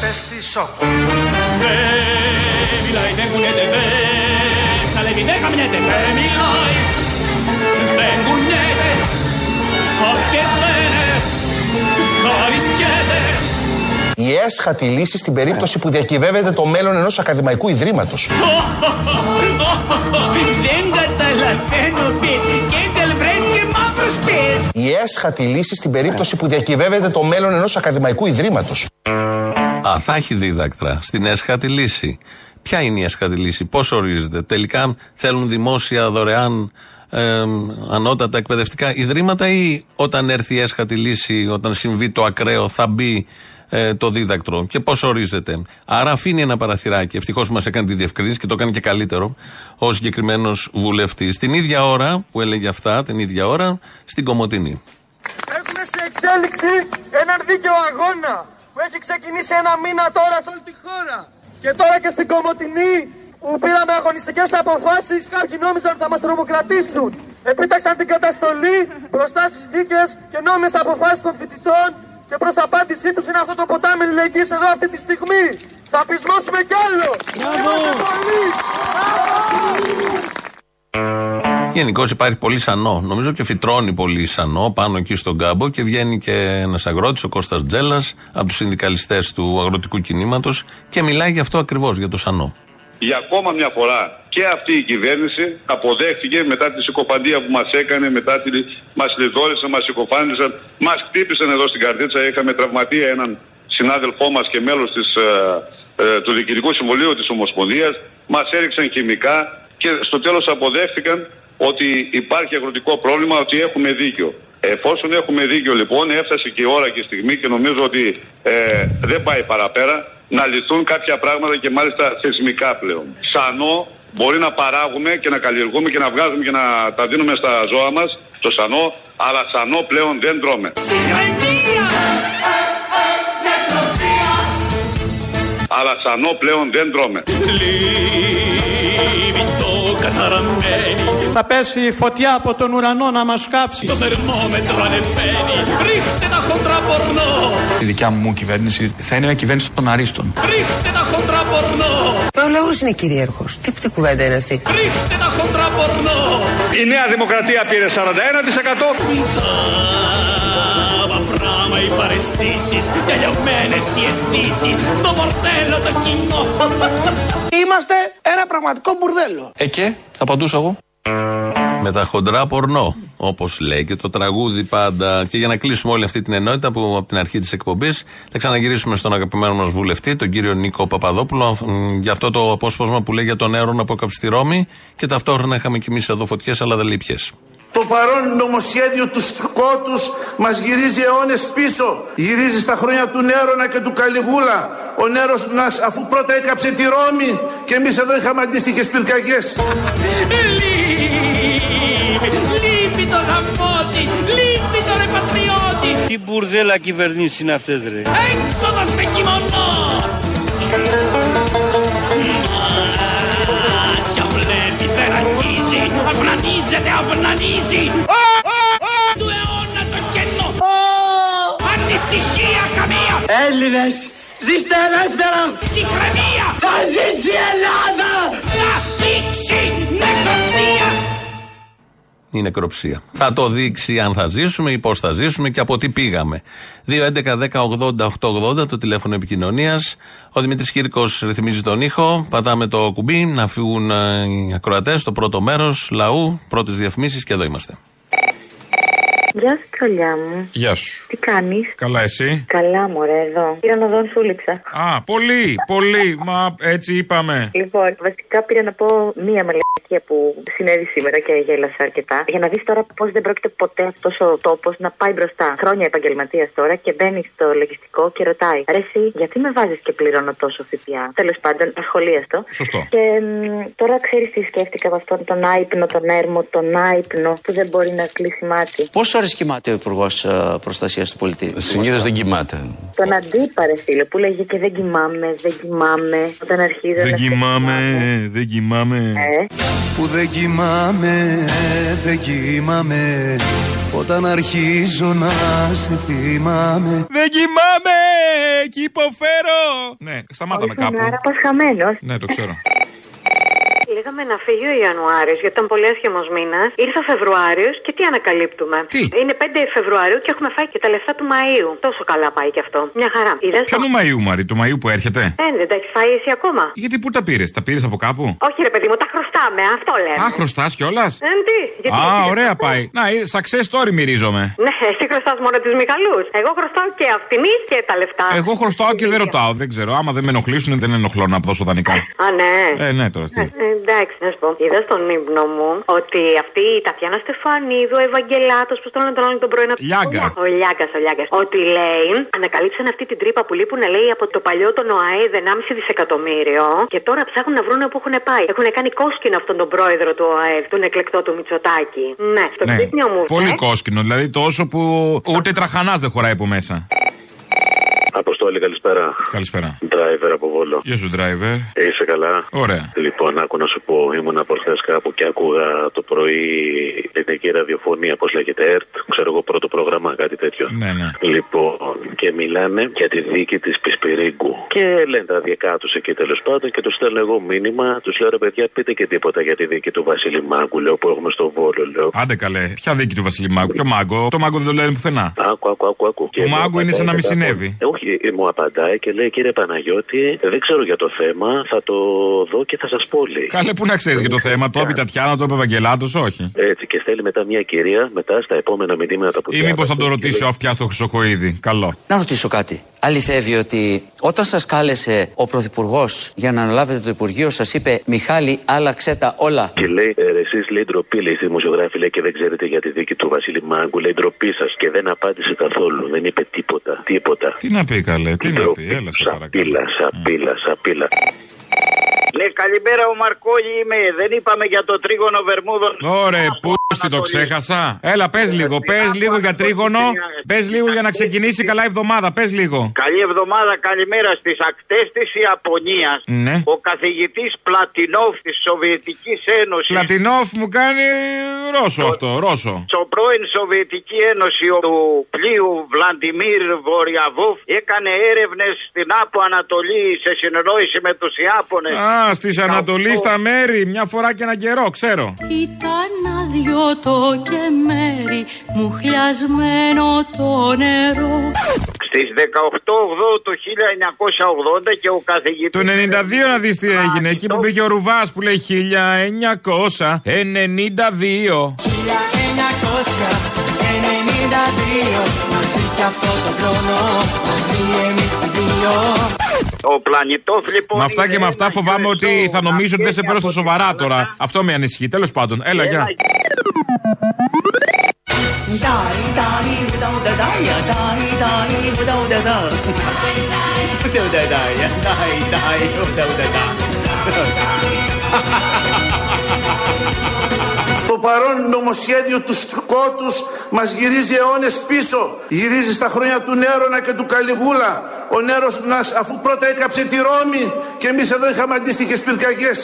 Πες τη σοκ. Milai vengunete ve, sale mi deja minete ve, milai vengunete, oh che bene, caristiete. Η έσχατη λύση στην περίπτωση που διακυβεύεται το μέλλον ενός ακαδημαϊκού ιδρύματος. Δεν καταλαβαίνω πιτ, και δεν βρέθηκε μαύρος σπιτ. Η έσχατη λύση στην περίπτωση που διακυβεύεται το μέλλον ενός ακαδημαϊκού ιδρύματος. Α, θα έχει δίδακτρα στην έσχατη λύση. Ποια είναι η έσχατη λύση, πώς ορίζεται. Τελικά θέλουν δημόσια δωρεάν ε, ανώτατα εκπαιδευτικά ιδρύματα ή όταν έρθει η έσχατη λύση, όταν συμβεί το ακραίο, θα μπει ε, το δίδακτρο και πώς ορίζεται. Άρα αφήνει ένα παραθυράκι. Ευτυχώς μας έκανε τη διευκρίνηση και το έκανε και καλύτερο ο συγκεκριμένος βουλευτής. Την ίδια ώρα που έλεγε αυτά, την ίδια ώρα στην Κομωτινή. Έχουμε σε εξέλιξη έναν δίκαιο αγώνα που έχει ξεκινήσει ένα μήνα τώρα σε όλη τη χώρα. Και τώρα και στην Κομωτινή που πήραμε αγωνιστικές αποφάσεις κάποιοι νόμιζαν ότι θα μας τρομοκρατήσουν. Επίταξαν την καταστολή μπροστά στις δίκες και νόμιμες αποφάσεις των φοιτητών και προς απάντησή τους είναι αυτό το ποτάμι λιλεγγύης εδώ αυτή τη στιγμή. Θα πεισμώσουμε κι άλλο. Είμαστε πολλοί. Γενικώ υπάρχει πολύ σανό. Νομίζω και φυτρώνει πολύ σανό πάνω εκεί στον κάμπο και βγαίνει και ένας αγρότης, ο Κώστας Τζέλας, από τους συνδικαλιστές του αγροτικού κινήματος και μιλάει για αυτό ακριβώς, για το σανό. Για ακόμα μια φορά και αυτή η κυβέρνηση αποδέχτηκε μετά τη συκοφαντία που μας έκανε, μετά τη... μας λιδόρισαν, μας συκοφάντησαν, μας χτύπησαν εδώ στην καρτίτσα. Είχαμε τραυματία έναν συνάδελφό μας και μέλος της, ε, ε, του Διοικητικού Συμβουλίου της Ομοσπονδίας. Μας έριξαν χημικά και στο τέλος αποδέχτηκαν ότι υπάρχει αγροτικό πρόβλημα, ότι έχουμε δίκιο. Εφόσον έχουμε δίκιο λοιπόν, έφτασε και η ώρα και η στιγμή και νομίζω ότι ε, δεν πάει παραπέρα να λυθούν κάποια πράγματα και μάλιστα θεσμικά πλέον. Σανό μπορεί να παράγουμε και να καλλιεργούμε και να βγάζουμε και να τα δίνουμε στα ζώα μας, το σανό, αλλά σανό πλέον δεν τρώμε. Αλλά σανό πλέον δεν τρώμε. Λίβητο καταραμένη, Θα πέσει η φωτιά από τον ουρανό να μας κάψει. το θερμόμετρο ανεβαίνει, ρίχτε τα χοντρά πορνό, Η δικιά μου κυβέρνηση θα είναι μια κυβέρνηση των αρίστων. ρίχτε τα χοντρά πορνό, Ο λαό είναι κυρίαρχος. Τι, τι κουβέντα είναι αυτή; ρίχτε τα χοντρά πορνό. Η Νέα Δημοκρατία πήρε 41%. Τζάμπα πράμα οι παρεστήσεις, τελειωμένες οι αισθήσεις, στο πορτέλο το κοινό. Είμαστε ένα πραγματικό μπουρδέλο. Ε και, θα απαντούσα εγώ. Με τα χοντρά πορνό, όπως λέει και το τραγούδι πάντα. Και για να κλείσουμε όλη αυτή την ενότητα που από την αρχή της εκπομπής θα ξαναγυρίσουμε στον αγαπημένο μας βουλευτή, τον κύριο Νίκο Παπαδόπουλο, μ, για αυτό το απόσπασμα που λέει για τον Έρωνα από κάψει στη Ρώμη και ταυτόχρονα είχαμε κι εμείς εδώ φωτιές, αλλά δεν λέει ποιες. Το παρόν νομοσχέδιο του σκότους μας γυρίζει αιώνες πίσω. Γυρίζει στα χρόνια του Νέρονα και του Καλιγούλα. Ο Νέρος μας αφού πρώτα έκαψε τη Ρώμη και εμείς εδώ είχαμε αντίστοιχες πυρκαγιές. Λείπει, λείπει το γαμότι, λείπει το ρε πατριώτη. Τι μπουρδέλα κυβερνήσεις είναι αυτές ρε. Έξοδος με κιμονό. Μάτια βλέπει, δεν αγγίζει, αυνανίζεται, αυνανίζει. Του αιώνα το κενό. Ανησυχία καμία. Έλληνες, ζήστε ελεύθερα. Ψυχραιμία. Θα ζήσει η Ελλάδα. Να δείξει νεκροψία. Η νεκροψία. Θα το δείξει αν θα ζήσουμε ή πώς θα ζήσουμε και από τι πήγαμε. 2.11.10.80.880 το τηλέφωνο επικοινωνίας. Ο Δημήτρης Κύρκος ρυθμίζει τον ήχο. Πατάμε το κουμπί να φύγουν ε, οι ακροατές στο πρώτο μέρος λαού, πρώτες διαφημίσεις και εδώ είμαστε. Γεια σου, τσολιά μου. Γεια σου. Τι κάνεις; Καλά, εσύ; Καλά, μωρέ, εδώ. Πήρα να δω, σου λείψα. Α, πολύ, πολύ. Μα έτσι είπαμε. Λοιπόν, βασικά πήρα να πω μία μαλακία που συνέβη σήμερα και γέλασα αρκετά. Για να δεις τώρα πώς δεν πρόκειται ποτέ αυτός ο τόπος να πάει μπροστά. Χρόνια επαγγελματίας τώρα και μπαίνει στο λογιστικό και ρωτάει. Ρε, εσύ, γιατί με βάζεις και πληρώνω τόσο ΦΠΑ; Τέλος πάντων, ασχολίαστο. Σωστό. Και μ, τώρα ξέρεις τι σκέφτηκα από αυτόν τον άϊπνο, τον έρμο, τον άϊπνο που δεν μπορεί να κλείσει μάτι. Πόσε ώρε κοιμάται ο Υπουργός Προστασίας του Πολιτή. Συνήθως δεν κοιμάται. Τον αντίπαρε, φίλε, που λέγε και δεν κοιμάμαι, δεν κοιμάμαι. Όταν αρχίζω Δεν να κοιμάμαι, δεν κοιμάμαι. Ε, Που δεν κοιμάμαι, δεν κοιμάμαι Όταν αρχίζω να σε θυμάμαι Δεν κοιμάμαι και υποφέρω. Ναι, σταμάταμε κάπου. άρα πας χαμένος. Ναι, το ξέρω. Λέγαμε να φύγει ο Ιανουάριο γιατί ήταν πολύ άσχημος μήνας. Ήρθε ο Φεβρουάριος και τι ανακαλύπτουμε; Τι; Είναι 5 Φεβρουαρίου και έχουμε φάει και τα λεφτά του Μαΐου. Τόσο καλά πάει και αυτό. Μια χαρά. Είδες το; Ποιανού Μαΐου, Μαρή, του Μαΐου που έρχεται; Ε, δεν τα έχεις φάει εσύ ακόμα; Γιατί πού τα πήρες, τα πήρες από κάπου; Όχι, ρε παιδί μου, τα χρωστάμε. Αυτό λέμε. Α, χρωστά κιόλας; Ε, τι, γιατί Α, γιατί ωραία δεν πάει. Να, ε, success story μυρίζομαι. Ναι, εσύ χρωστάς μόνο τους Μιχαλούς. Εγώ χρωστάω και αυτήν και τα λεφτά. Εγώ χρωστάω και δεν ρωτάω, δεν ξέρω. Άμα δεν με ενοχλήσουν, δεν ενοχλώ να δώσω δανεικά. Α, ναι. Ε, ναι, τώρα τι. Ε, εντάξει, να σου πω. Είδα στον ύπνο μου ότι αυτή η Τατιάνα Στεφανίδου, ο Ευαγγελάτος, πώς τον λένε τον άλλον τον πρώην. Λιάγκα. Ο Λιάγκα, ο Λιάγκα. Ότι λέει, ανακαλύψαν αυτή την τρύπα που λείπουν, λέει, από το παλιό τον ΟΑΕΔ 1,5 δισεκατομμύριο και τώρα ψάχνουν να βρουν που έχουν πάει. Έχουν κάνει κόσκινο αυτόν τον πρόεδρο του ΟΑΕΔ, τον εκλεκτό του Μητσοτάκη. Ναι, στο Ναι, ξύπνιο μου. πολύ ε, κόσκινο, δηλαδή τόσο που ούτε τραχανάς δεν χωράει από μέσα. Αποστόλη, καλησπέρα. Καλησπέρα. Driver από Βόλο. Γεια σου, driver. Είσαι καλά; Ωραία. Λοιπόν, άκου να σου πω, ήμουν προχθές κάπου και άκουγα το πρωί ελληνική ραδιοφωνία, πώς λέγεται, ΕΡΤ, ξέρω εγώ πρώτο πρόγραμμα, κάτι τέτοιο. Ναι, ναι. Λοιπόν, και μιλάνε για τη δίκη της Πισπυρίγκου. Και λένε τα δικά τους εκεί τέλος πάντων και τους στέλνω εγώ μήνυμα, τους λέω ρε παιδιά, πείτε και τίποτα για τη δίκη του Βασίλη Μάγκου, λέω που έχουμε στο Βόλο, λέω. Άντε καλέ, ποια δίκη του Βασιλή Μάγκου, ποιο μάγκο. Το μάγκο δεν το λένε πουθενά. Άκου, άκου, άκου. άκου. Το μάγκο είναι σαν να μην συνέβη. Ε, όχι, ε, μου απαντάει και λέει κύριε Παναγιώτη, δεν ξέρω για το θέμα, θα το δω και θα σας πω λέει. Καλέ, πού να ξέρεις για το θέμα, το είπε η Τατιάνα, το είπε ο Ευαγγελάτος, όχι. Έτσι και στέλνει μετά μια κυρία, μετά στα επόμενα μηνύματα που Ή μήπως θα το ρωτήσει ο αυτιά στο Χρυσοκοίδη. Καλό. Να ρωτήσω κάτι. Αληθεύει ότι όταν σας κάλεσε ο Πρωθυπουργός για να αναλάβετε το Υπουργείο, σας είπε Μιχάλη, άλλαξε τα όλα. Και λέει, ε, εσείς λέει ντροπή, λέει στη δημοσιογράφη, λέει και δεν ξέρετε για τη δίκη του Βασίλη Μάγκου, λέει ντροπή σας και δεν απάντησε καθόλου, δεν είπε τίποτα, τίποτα. Τι να πει καλέ, τι να πει, έλα σε παρακαλώ. Σαπίλα, σαπίλα, σαπίλα. Ναι, καλημέρα ο Μαρκόλη είμαι. Δεν είπαμε για το τρίγωνο Βερμούδων. Ωραία, πού τι το ξέχασα; Έλα, πες λίγο, πες λίγο για τρίγωνο. Πες λίγο για να ξεκινήσει καλά η εβδομάδα, πες λίγο. Καλή εβδομάδα, καλημέρα στις ακτές της Ιαπωνίας. Ναι. Ο καθηγητής Πλατινόφ της Σοβιετικής Ένωσης. Πλατινόφ μου κάνει Ρώσο αυτό, Ρώσο. Στο πρώην Σοβιετική Ένωση του πλοίου Βλαντιμίρ Βοριαβόφ έκανε έρευνες στην Άπο Ανατολή σε συνεννόηση με τους Ιάπωνε. Α, στις Ανατολής στα μέρη, μια φορά και ένα καιρό, ξέρω. Ήταν αδειότο και μέρη μου χλιασμένο το νερό Στις 18 του 1980 και ο καθηγητής. Το 92 να δεις τι έγινε, εκεί που πήγε ο Ρουβάς που λέει 1992. 1992 μαζί κι αυτό το χρόνο μαζί εμείς οι δύο Ο πλανητόφ λοιπόν. Με αυτά και με αυτά φοβάμαι ότι θα νομίζω ότι δεν σε παίρνω στα σοβαρά τώρα. Αυτό με ανησυχεί. Τέλος πάντων, έλα, γεια. Το παρόν νομοσχέδιο του σκότους μας γυρίζει αιώνες πίσω. Γυρίζει στα χρόνια του Νέρονα και του Καλιγούλα. Ο Νέρος μας αφού πρώτα έκαψε τη Ρώμη και εμείς εδώ είχαμε αντίστοιχες πυρκαγιές.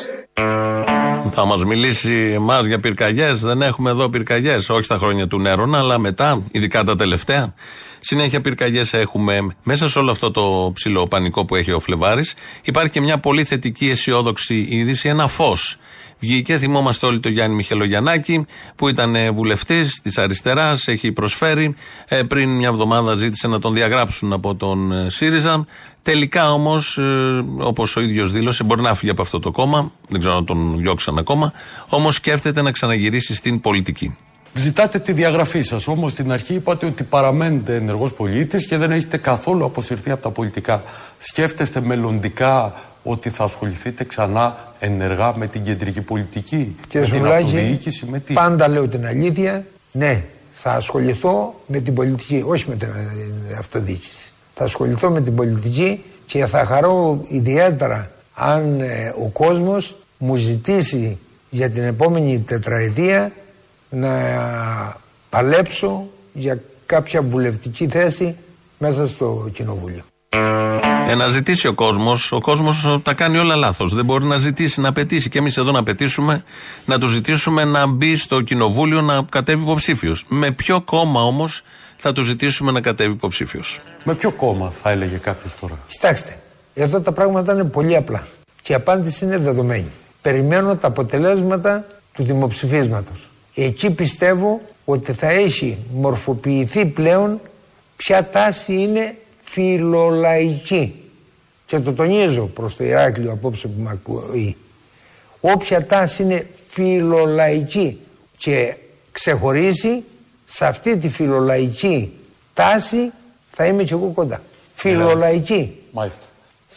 Θα μας μιλήσει εμάς για πυρκαγιές. Δεν έχουμε εδώ πυρκαγιές. Όχι στα χρόνια του Νέρονα, αλλά μετά, ειδικά τα τελευταία. Συνέχεια πυρκαγιές έχουμε. Μέσα σε όλο αυτό το ψηλό πανικό που έχει ο Φλεβάρης, υπάρχει και μια πολύ θετική αισιόδοξη είδηση, ένα φως. Βγήκε, θυμόμαστε όλοι τον Γιάννη Μιχελογιαννάκη, που ήταν βουλευτής της αριστεράς, έχει προσφέρει. Ε, πριν μια εβδομάδα ζήτησε να τον διαγράψουν από τον ε, ΣΥΡΙΖΑ. Τελικά όμως, ε, όπως ο ίδιος δήλωσε, μπορεί να φύγει από αυτό το κόμμα. Δεν ξέρω αν τον διώξαν ακόμα. Όμως σκέφτεται να ξαναγυρίσει στην πολιτική. Ζητάτε τη διαγραφή σας. Όμως στην αρχή είπατε ότι παραμένετε ενεργός πολίτης και δεν έχετε καθόλου αποσυρθεί από τα πολιτικά. Σκέφτεστε μελλοντικά ότι θα ασχοληθείτε ξανά ενεργά με την κεντρική πολιτική, Κύριε με την Σουλάκη, αυτοδιοίκηση, με τι; Πάντα λέω την αλήθεια. Ναι, θα ασχοληθώ με την πολιτική, όχι με την ε, αυτοδιοίκηση. Θα ασχοληθώ με την πολιτική και θα χαρώ ιδιαίτερα αν ε, ο κόσμος μου ζητήσει για την επόμενη τετραετία να παλέψω για κάποια βουλευτική θέση μέσα στο κοινοβούλιο. Ε, να ζητήσει ο κόσμος. Ο κόσμος τα κάνει όλα λάθος. Δεν μπορεί να ζητήσει, να απαιτήσει. Και εμείς εδώ να απαιτήσουμε, να τους ζητήσουμε να μπει στο κοινοβούλιο να κατέβει υποψήφιος. Με ποιο κόμμα όμως θα τους ζητήσουμε να κατέβει υποψήφιος; Με ποιο κόμμα θα έλεγε κάποιος τώρα; Κοιτάξτε, εδώ τα πράγματα είναι πολύ απλά. Και η απάντηση είναι δεδομένη. Περιμένω τα αποτελέσματα του δημοψηφίσματος. Εκεί πιστεύω ότι θα έχει μορφοποιηθεί πλέον ποια τάση είναι φιλολαϊκή. Και το τονίζω προς το Ηράκλειο απόψε που με ακούει. Όποια τάση είναι φιλολαϊκή και ξεχωρίσει σε αυτή τη φιλολαϊκή τάση θα είμαι και εγώ κοντά. Φιλολαϊκή. Μάλιστα.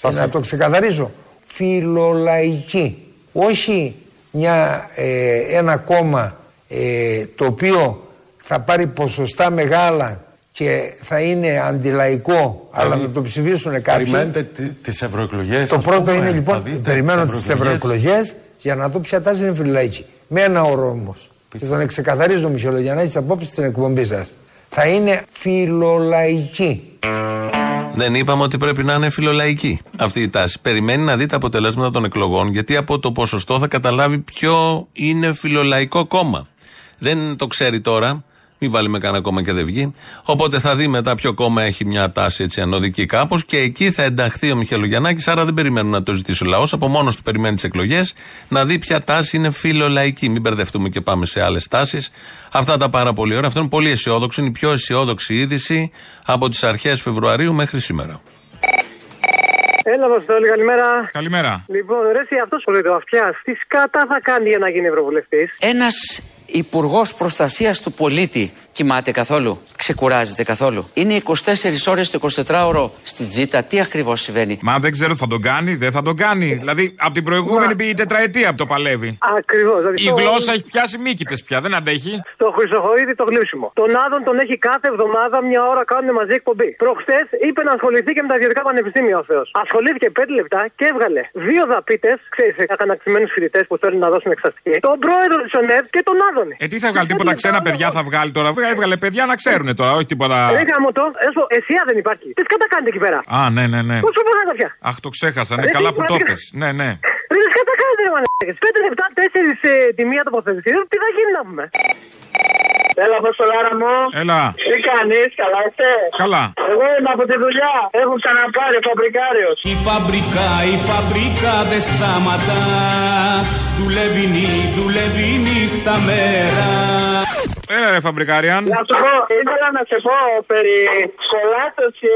Και να το ξεκαθαρίσω. Φιλολαϊκή. Όχι μια, ε, ένα κόμμα ε, το οποίο θα πάρει ποσοστά μεγάλα και θα είναι αντιλαϊκό, αλλά θα το ψηφίσουν κάποιοι. Περιμένετε τις ευρωεκλογές. Το πρώτο είναι λοιπόν, περιμένω τις ευρωεκλογές για να δω ποια τάση είναι φιλολαϊκή. Με ένα όρο όμως. Και τον ξεκαθαρίζω, Μισελό, για να έχεις απόψη στην εκπομπή σας. Θα είναι φιλολαϊκή. Δεν είπαμε ότι πρέπει να είναι φιλολαϊκή αυτή η τάση. Περιμένει να δει τα αποτελέσματα των εκλογών, γιατί από το ποσοστό θα καταλάβει ποιο είναι φιλολαϊκό κόμμα. Δεν το ξέρει τώρα. Μην βάλει με κανένα κόμμα και δεν βγει. Οπότε θα δει μετά ποιο κόμμα έχει μια τάση έτσι ανωδική κάπως και εκεί θα ενταχθεί ο Μιχελογιαννάκη. Άρα δεν περιμένουμε να το ζητήσει ο λαός. Από μόνος του περιμένει τις εκλογές να δει ποια τάση είναι φιλολαϊκή. Μην μπερδευτούμε και πάμε σε άλλες τάσεις. Αυτά τα πάρα πολύ ωραία. Αυτό είναι πολύ αισιόδοξο. Είναι η πιο αισιόδοξη είδηση από τις αρχές Φεβρουαρίου μέχρι σήμερα. Έλα, Βασίλη, καλημέρα. Καλημέρα. Λοιπόν, ρε, εσύ αυτός που λέει το αυτιάς, τι σκάτα θα κάνει για να γίνει Ευρωβουλευτής; Ένας υπουργός προστασίας του πολίτη κοιμάται καθόλου, ξεκουράζεται καθόλου; Είναι 24 ώρες το 24ωρο στην τζίτα. Τι ακριβώς συμβαίνει; Μα δεν ξέρω, θα τον κάνει, δεν θα τον κάνει. Δηλαδή, από την προηγούμενη πήγε η τετραετία που το παλεύει. Ακριβώς. Η γλώσσα έχει πιάσει μύκητες πια, δεν αντέχει. Στο Χρυσοχοίδη το γλύψιμο. Τον Άδων τον έχει κάθε εβδομάδα μια ώρα κάνουν μαζί εκπομπή. Προχτέ είπε να ασχοληθεί και με τα ιδιωτικά πανεπιστήμια ο Θεός. Ασχολήθηκε 5 λεπτά και έβγαλε δύο δαπίτες, ξέρεις, αγανακτημένου φοιτητές που θέλουν να δώσουν εξαστική, τον πρόεδρο της ΟΝΕΔ και τον Άδωνη. Ε, τι θα βγάλει, τίποτα ξένα παιδιά θα βγάλει τώρα. Έβγαλε παιδιά να ξέρουν τώρα, όχι τίποτα. Δεν γάμο το, έσω, εσία δεν υπάρχει. Τι κατά κάνετε εκεί πέρα; Α, ναι, ναι, ναι. Πόσο πολλά τα πια; Αχ, το ξέχασα, ναι, Ρε, καλά τι που το πράγμα. πες. Ναι, ναι. Δεν κατά κάνετε, ρε μαλάκες. Πέντε λεπτά, τέσσερις ε, τη μία τοποθέτηση. Ε, Τι θα γίνει να πούμε; Έλα, Αποστολάρα μου; Έλα. Τι κάνεις, καλά είσαι. Καλά. Εγώ είμαι από τη δουλειά. Έχω ξαναπάρει φαμπρικάριος. Η φαμπρικά, η φαμπρικά δεν σταματά Δουλεύει νύ, δουλεύει νύχτα μέρα Έλα, ρε Φαμπρικάριαν. Να σου πω, ήθελα να σε πω περί κολάτο και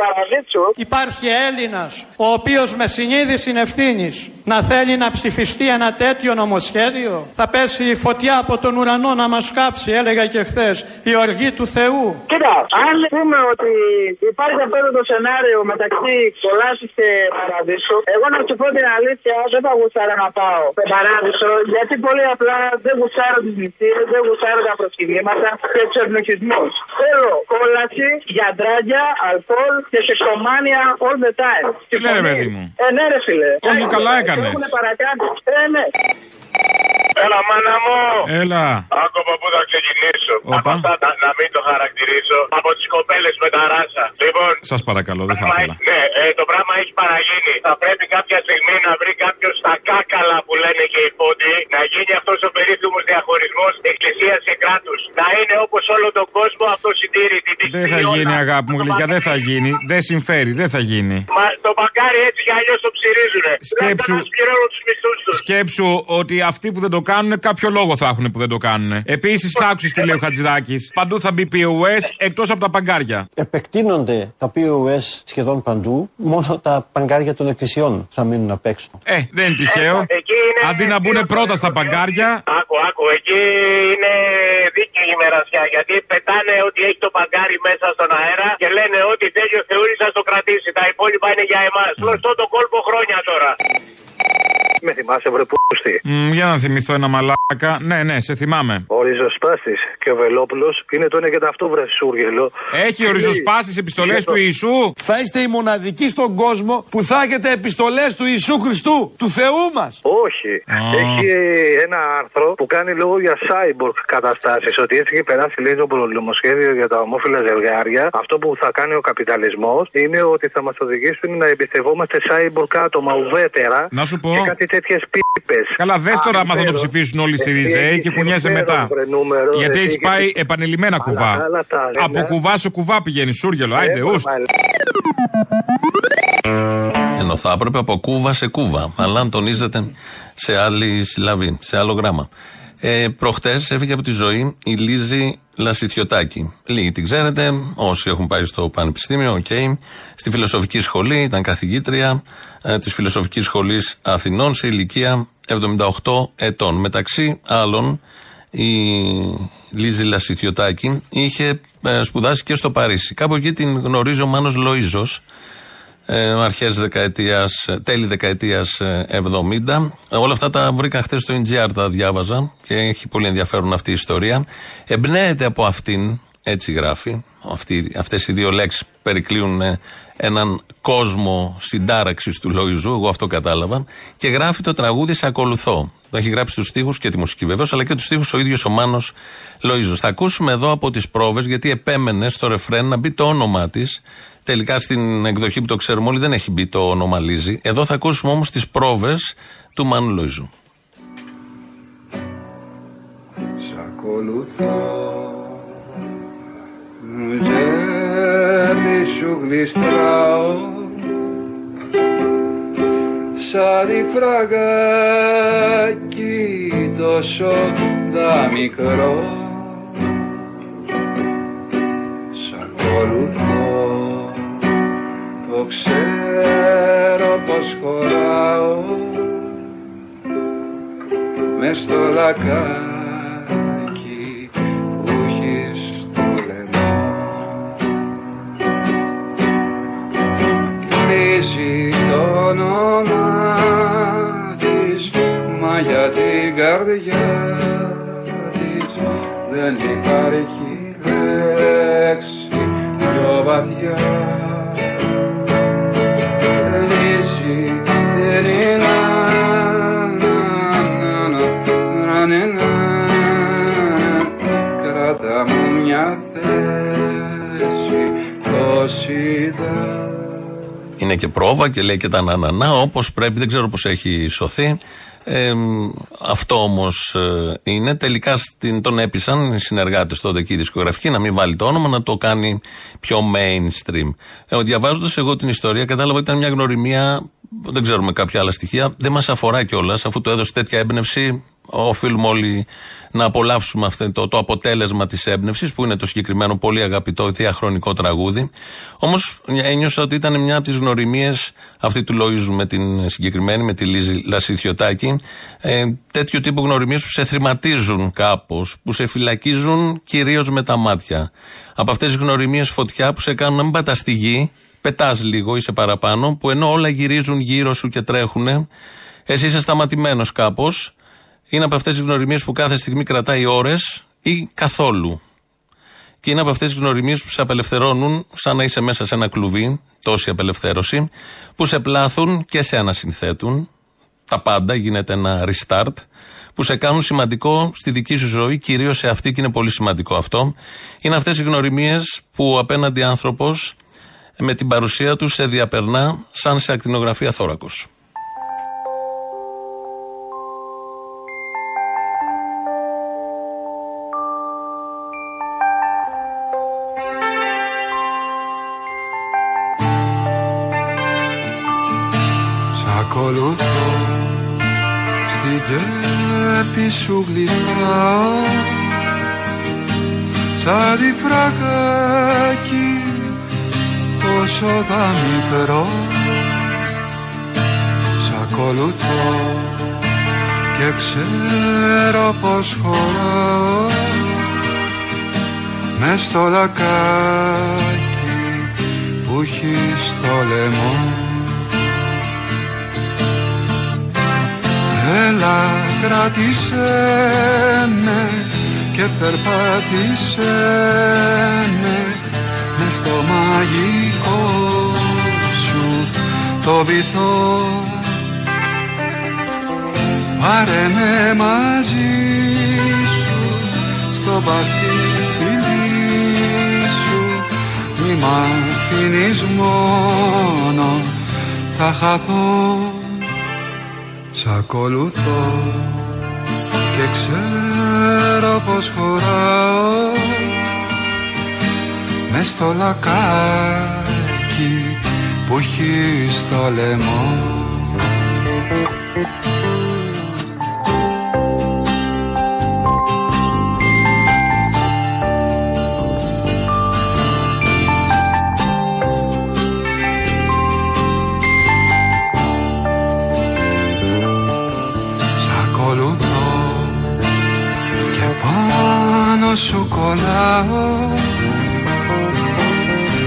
παραδίτσου. Υπάρχει Έλληνας ο οποίος με συνείδηση ευθύνης να θέλει να ψηφιστεί ένα τέτοιο νομοσχέδιο; Θα πέσει η φωτιά από τον ουρανό να μας κάψει, έλεγα και χθες, η οργή του Θεού. Κοίτα, αν πούμε ότι υπάρχει αυτό το σενάριο μεταξύ κολάσου και παραδείσου, εγώ να σου πω την αλήθεια, δεν θα γουστάρω να πάω στο παράδεισο, γιατί πολύ απλά δεν γουστάρω τις νηστείες, δεν γουστάρω τα προσκυνήματα και του ευνοχισμού. Θέλω κόλαση, γιαντράγια, αλκοόλ και σεξομάνια all the time. Τι λέει, ρε παιδί μου; Ε, ναι, ρε φίλε. Όχι, Ε, καλά ε, έκανες. Έχουν παρακάνει. Ε, ναι. Έλα, μάνα μου. Έλα. Άκομα που θα ξεκινήσω. Όπα. Από αυτά τα- να μην το χαρακτηρίσω. Από τις κοπέλες με τα ράσα. Λοιπόν, Σας παρακαλώ, δεν θα πράγμα ήθελα. έχει- ναι, ε, το πράγμα έχει παραγίνει. Θα πρέπει κάποια στιγμή να βρει κάποιος στα κάκαλα που λένε και οι πόντοι να γίνει αυτός ο περίφημος διαχωρισμός εκκλησίας και κράτους. Να είναι όπως όλο τον κόσμο αυτό συντήρητη. τη Δεν θα στήριξη γίνει, όλα. αγάπη μου γλυκιά, δεν θα γίνει. Δεν συμφέρει, δεν θα γίνει. Μα το μπακάρι έτσι κι αλλιώς το ψυρίζουνε. Σκέψου- Να πληρώνουν τους μισθούς τους. Σκέψου ότι αυτοί που δεν το κάνουν, κάποιο λόγο θα έχουν που δεν το κάνουν. Επίσης, άκουσε τι λέει ο Χατζηδάκης. Παντού θα μπει POS εκτός από τα παγκάρια. Επεκτείνονται τα POS σχεδόν παντού, μόνο τα παγκάρια των εκκλησιών θα μείνουν απ' έξω. Ε, δεν είναι τυχαίο. Αντί να μπουν πρώτα στα παγκάρια. Άκου, άκου, εκεί είναι δίκαιη η μερασιά. Γιατί πετάνε ότι έχει το παγκάρι μέσα στον αέρα και λένε ότι τέλειο Θεούλη θα το κρατήσει. Τα υπόλοιπα είναι για εμάς. Γνωστό το κόλπο χρόνια τώρα. Με θυμάσαι, βρε πούστη. Μ, για να θυμηθώ ένα μαλάκα. Ναι, ναι, σε θυμάμαι. Ο ριζοσπάστης και ο Βελόπουλος είναι το ένα και το αυτό, βρε Σούργελο. Έχει ο ριζοσπάστης επιστολές του Ιησού; Θα είστε οι μοναδικοί στον κόσμο που θα έχετε επιστολές του Ιησού Χριστού, του Θεού μας. Όχι. Έχει ένα άρθρο που κάνει λόγο για cyborg καταστάσεις. Ότι έτσι έχει περάσει λέει το προλομοσχέδιο για τα ομόφυλα ζευγάρια. Αυτό που θα κάνει ο καπιταλισμός είναι ότι θα μας οδηγήσουν να εμπιστευόμαστε cyborg άτομα ουδέτερα. Να σου πω. Και κάτι τέτοιες πίπες. Καλά, δες τώρα άμα θα το ψηφίσουν όλοι οι Σιριζέοι και κουνιέσαι μετά. Γιατί έχεις πάει επανειλημμένα κουβά. Από κουβά σε κουβά πηγαίνει, Σούργελο, άιντε, ουστ. Ενώ θα έπρεπε από κούβα σε κούβα. Αλλά αν τονίζεται σε άλλη συλλαβή, σε άλλο γράμμα. Ε, Προχτές έφυγε από τη ζωή η Λίζη Λασιθιωτάκη. Λίγοι την ξέρετε, όσοι έχουν πάει στο Πανεπιστήμιο, οκ. Στη φιλοσοφική σχολή, ήταν καθηγήτρια ε, της Φιλοσοφικής Σχολής Αθηνών σε ηλικία 78 ετών. Μεταξύ άλλων, η Λίζη Λασιθιωτάκη είχε ε, σπουδάσει και στο Παρίσι. Κάπου εκεί την γνωρίζει ο Μάνος Λοΐζος, ε, αρχές δεκαετίας, τέλη δεκαετίας ε, 70. Όλα αυτά τα βρήκα χθες στο NGR, τα διάβαζα και έχει πολύ ενδιαφέρον αυτή η ιστορία. Εμπνέεται από αυτήν, έτσι γράφει, αυτή, αυτές οι δύο λέξεις περικλείουν ε, έναν κόσμο συντάραξης του Λοϊζού, εγώ αυτό κατάλαβα, και γράφει το τραγούδι Σε ακολουθώ. Το έχει γράψει του στίχους και τη μουσική βεβαίως, αλλά και τους στίχους ο ίδιος ο Μάνος Λοϊζός. Θα ακούσουμε εδώ από τις πρόβες, γιατί επέμενε στο ρεφρέν να μπει το όνομά της. Τελικά στην εκδοχή που το ξέρουμε όλοι δεν έχει μπει το όνομα Λίζη. Εδώ θα ακούσουμε όμως τις πρόβες του Μάνου Λοϊζού. Σ' ακολουθώ Τζέρνη σου γλιστράω Σαν τη φραγάκι τόσο δα μικρό Σ' ακολουθώ Το ξέρω πως χωράω Μες στο λακάκι που έχεις το λαιμό. Κλείσει το όνομα της Μα για την καρδιά της Δεν υπάρχει λέξη πιο βαθιά Κράτα μου μια θέση τόση δα Είναι και πρόβα και λέει και τα νανανά όπως πρέπει. Δεν ξέρω πώς έχει σωθεί. Ε, αυτό όμως είναι. Τελικά στην, τον έπεισαν οι συνεργάτες τότε και η δισκογραφική να μην βάλει το όνομα, να το κάνει πιο mainstream. Ε, Διαβάζοντας εγώ την ιστορία, κατάλαβα ότι ήταν μια γνωριμία. Δεν ξέρουμε κάποια άλλα στοιχεία. Δεν μας αφορά κιόλας, αφού το έδωσε τέτοια έμπνευση. Οφείλουμε όλοι να απολαύσουμε αυτό το, το αποτέλεσμα της έμπνευσης, που είναι το συγκεκριμένο πολύ αγαπητό διαχρονικό τραγούδι. Όμως ένιωσα ότι ήταν μια από τις γνωριμίες αυτή του Λοίζου με την συγκεκριμένη, με τη Λίζη Λασιθιωτάκη. Ε, τέτοιου τύπου γνωριμίες που σε θρηματίζουν κάπως, που σε φυλακίζουν κυρίως με τα μάτια. Από αυτές τις γνωριμίες φωτιά που σε κάνουν να μην πατάς στη γη, πετάς λίγο, είσαι παραπάνω, που ενώ όλα γυρίζουν γύρω σου και τρέχουν, εσύ είσαι σταματημένος κάπως. Είναι από αυτές τις γνωριμίες που κάθε στιγμή κρατάει ώρες ή καθόλου. Και είναι από αυτές τις γνωριμίες που σε απελευθερώνουν σαν να είσαι μέσα σε ένα κλουβί, τόση απελευθέρωση, που σε πλάθουν και σε ανασυνθέτουν. Τα πάντα γίνεται ένα restart, που σε κάνουν σημαντικό στη δική σου ζωή, κυρίως σε αυτή και είναι πολύ σημαντικό αυτό. Είναι αυτές οι γνωριμίες που απέναντι άνθρωπος με την παρουσία τους σε διαπερνά σαν σε ακτινογραφία θώρακος. Σ' ακολουθώ στη στην τσέπη σου γλιστράω σαν τη φραγάκι τόσο δαμικρό Σ' ακολουθώ και ξέρω πως χωράω μες στο λακάκι που έχει στο λαιμό. Έλα κράτησέ με και περπάτησέ με μες στο μαγικό σου το βυθό. Πάρε με μαζί σου στο παθήθυλί σου. Μη μ' αφήνεις μόνο θα χαθώ. Σ' ακολουθώ και ξέρω πως χωράω μες στο λακάκι που έχει στο λαιμό. Σ' ακολουθώ και πάνω σου κολλάω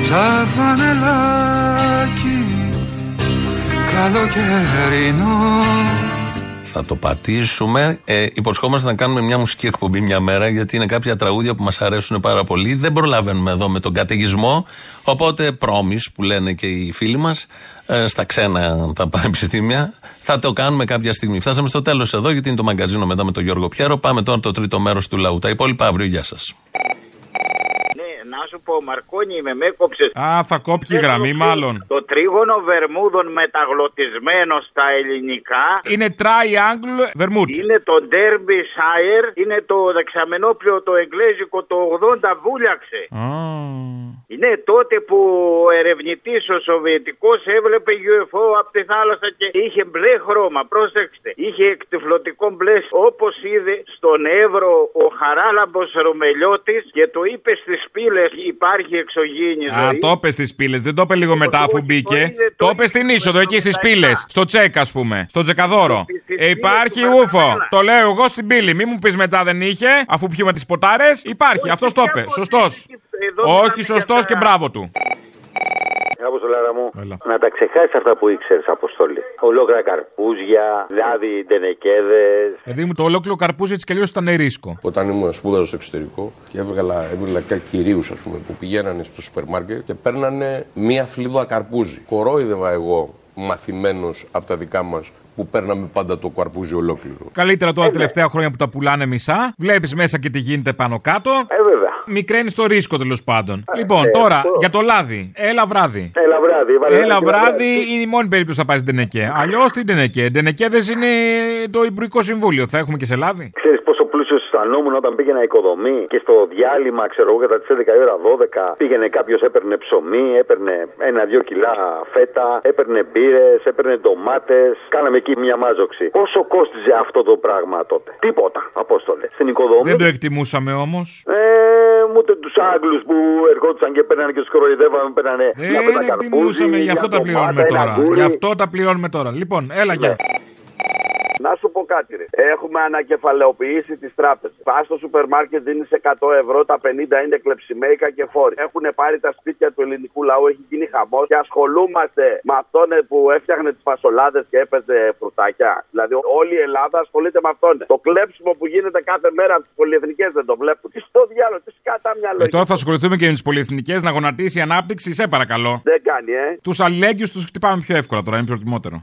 σαν φανελάκι καλοκαιρινό Θα το πατήσουμε. Ε, υποσχόμαστε να κάνουμε μια μουσική εκπομπή μια μέρα, γιατί είναι κάποια τραγούδια που μας αρέσουν πάρα πολύ. Δεν προλαβαίνουμε εδώ με τον καταιγισμό. Οπότε, πρόμης που λένε και οι φίλοι μας, στα ξένα τα πανεπιστήμια, θα το κάνουμε κάποια στιγμή. Φτάσαμε στο τέλος εδώ, γιατί είναι το μαγκαζίνο μετά με τον Γιώργο Πιέρο. Πάμε τώρα το τρίτο μέρος του λαού. Τα υπόλοιπα αύριο. Γεια σας. Ναι, να σου πω, Μαρκόνι, με με έκοψες. Α, θα κόψει η γραμμή, μάλλον. Το τρίγωνο Βερμούδων μεταγλωτισμένο στα ελληνικά. Είναι triangle Vermouth. Είναι το Derbyshire, είναι το δεξαμενόπλιο το εγγλέζικο το 80 βούλιαξε. Είναι τότε που ο ερευνητής ο Σοβιετικός έβλεπε UFO από τη θάλασσα και είχε μπλε χρώμα. Πρόσεξτε. Είχε εκτυφλωτικό μπλε όπως είδε στον Εύρο ο Χαράλαμπος Ρωμελιώτης και το είπε στις πύλες. Υπάρχει εξωγήινη Α, ζωή. το είπε στις πύλες. Δεν το είπε λίγο μετά αφού μπήκε. Το είπε στην είσοδο εκεί στις πύλες. Στο τσεκ, ας πούμε. Στο τσεκαδόρο. Ε, υπάρχει ούφο. Το λέω εγώ στην πύλη. Μην μου πεις μετά δεν είχε, αφού πιούμε τις ποτάρες. Υπάρχει. Αυτός το είπε. Σωστός. Όχι, σωστός και μπράβο του. Αποστολάρα μου, να τα ξεχάσεις αυτά που ήξερες, Αποστολή. Ολόκληρα καρπούζια, λάδι, ντενεκέδες. Δηλαδή μου το ολόκληρο καρπούζι έτσι κι αλλιώς ήταν ρίσκο. Όταν ήμουν σπούδαζα στο εξωτερικό και έβγαλα, έβγαλα κάτι κυρίους, ας πούμε, που πηγαίνανε στο σούπερ μάρκετ και παίρνανε μία φλίδα καρπούζι. Κορόιδευα εγώ μαθημένος από τα δικά μας που παίρναμε πάντα το καρπούζι ολόκληρο. Καλύτερα τώρα τελευταία χρόνια που τα πουλάνε μισά. Βλέπεις μέσα και τι γίνεται πάνω κάτω. Ε, βέβαια. Μικραίνεις το ρίσκο τέλος πάντων. Λοιπόν, ε, τώρα αυτό. για το λάδι. Έλα βράδυ. Έλα βράδυ. βάλε Έλα ένα βράδυ είναι η μόνη περίπτωση που θα πάει στην Τενεκέ. Αλλιώς την Τενεκέ. Τενεκέ δεν είναι το Υπουργικό Συμβούλιο. Θα έχουμε και σε λάδι; Ξέρεις πόσο πλούσιο αισθανόμουν όταν πήγαινα οικοδομή και στο διάλειμμα, ξέρω εγώ, κατά τις 11 η ώρα 12 πήγαινε κάποιος, έπαιρνε ψωμί, έπαιρνε ένα-δύο κιλά φέτα, έπαιρνε μπύρες, έπαιρνε ντομάτες. Κάναμε εκεί μια μάζοξη. Πόσο κόστιζε αυτό το πράγμα τότε; Τίποτα, Απόστολε. Στην οικοδομή. Δεν το εκτιμούσαμε όμως. Ε, ούτε τους Άγγλους που ερχόντουσαν και παίρνανε και τους κοροϊδεύαμε, παίρνανε μια φέτα Δεν καρπούζι, εκτιμούσαμε, γι' αυτό μια τα πληρώνουμε ντομάτα, ένα τώρα. αγγούρι. Γι' αυτό τα πληρώνουμε τώρα. Λοιπόν, έλα, γεια. Να σου πω κάτι, ρε. Έχουμε ανακεφαλαιοποιήσει τις τράπεζες. Πας στο σούπερ μάρκετ, δίνεις 100 ευρώ, τα 50 είναι κλεψιμέικα και φόροι. Έχουν πάρει τα σπίτια του ελληνικού λαού, έχει γίνει χαμός και ασχολούμαστε με αυτόν που έφτιαχνε τις φασολάδε και έπαιζε φρουτάκια. Δηλαδή, όλη η Ελλάδα ασχολείται με αυτόν. Το κλέψιμο που γίνεται κάθε μέρα από τις πολυεθνικές δεν το βλέπουν. Τι στο διάλογο, τι σκάτα μυαλό. Ε, τώρα θα ασχοληθούμε και με τις πολυεθνικές να γονατίσει η ανάπτυξη, σε παρακαλώ. Δεν κάνει, ε. Τους αλληλέγγυου τους χτυπάμε πιο εύκολα τώρα, είναι προτιμότερο.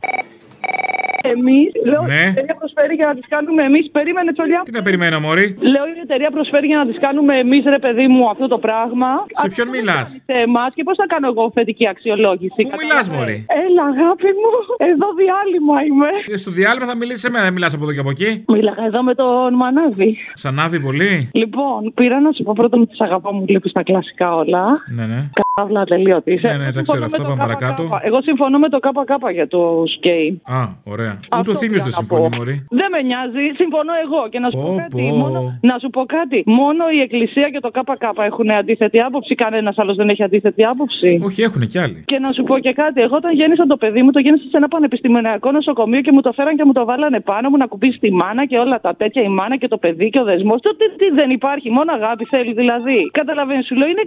Εμείς, λέω, Ναι. η εταιρεία προσφέρει για να τις κάνουμε εμείς. Περίμενε, Τσολιά. Τι να περιμένω, Μωρή; Λέω, η εταιρεία προσφέρει για να τις κάνουμε εμείς, ρε παιδί μου, αυτό το πράγμα. Σε ποιον μιλάς; Σε εμάς και πώς θα κάνω εγώ θετική αξιολόγηση. Πού μιλάς, Μωρή; Έλα, αγάπη μου, εδώ διάλειμμα είμαι. Ε, Στο διάλειμμα θα μιλήσεις σε μένα, δεν μιλάς από εδώ και από εκεί; Μίλαγα εδώ με τον Μανάβη. Σαν άβει πολύ; Λοιπόν, πήρα να σου πω πρώτα ότι τι αγαπάω, μου βλέπει τα κλασικά όλα. Ναι, ναι. Αύλα τελείωτη. Ναι, ναι, τα ξέρω αυτά. Πάμε παρακάτω. Εγώ συμφωνώ με το ΚΚ για το σκέι. Α, ωραία. Ούτε Αυτό ο Θήμιος πήγα δεν να συμφωνεί, πω. Μωρή. Δεν με νοιάζει, συμφωνώ εγώ. Και να σου πω, Πω, κάτι. πω. Μόνο, να σου πω κάτι. Μόνο η Εκκλησία και το ΚΚ έχουν αντίθετη άποψη. Κανένας άλλος δεν έχει αντίθετη άποψη. Όχι, έχουν κι άλλοι. Και να σου πω και κάτι. Εγώ όταν γέννησα το παιδί μου, το γέννησα σε ένα πανεπιστημιακό νοσοκομείο και μου το φέραν και μου το βάλανε πάνω μου να κουμπίσει τη μάνα και όλα τα τέτοια, η μάνα και το παιδί και ο δεσμός. Το τι, τι δεν υπάρχει, μόνο αγάπη θέλει δηλαδή. Καταλαβαίνεις, σου λέω είναι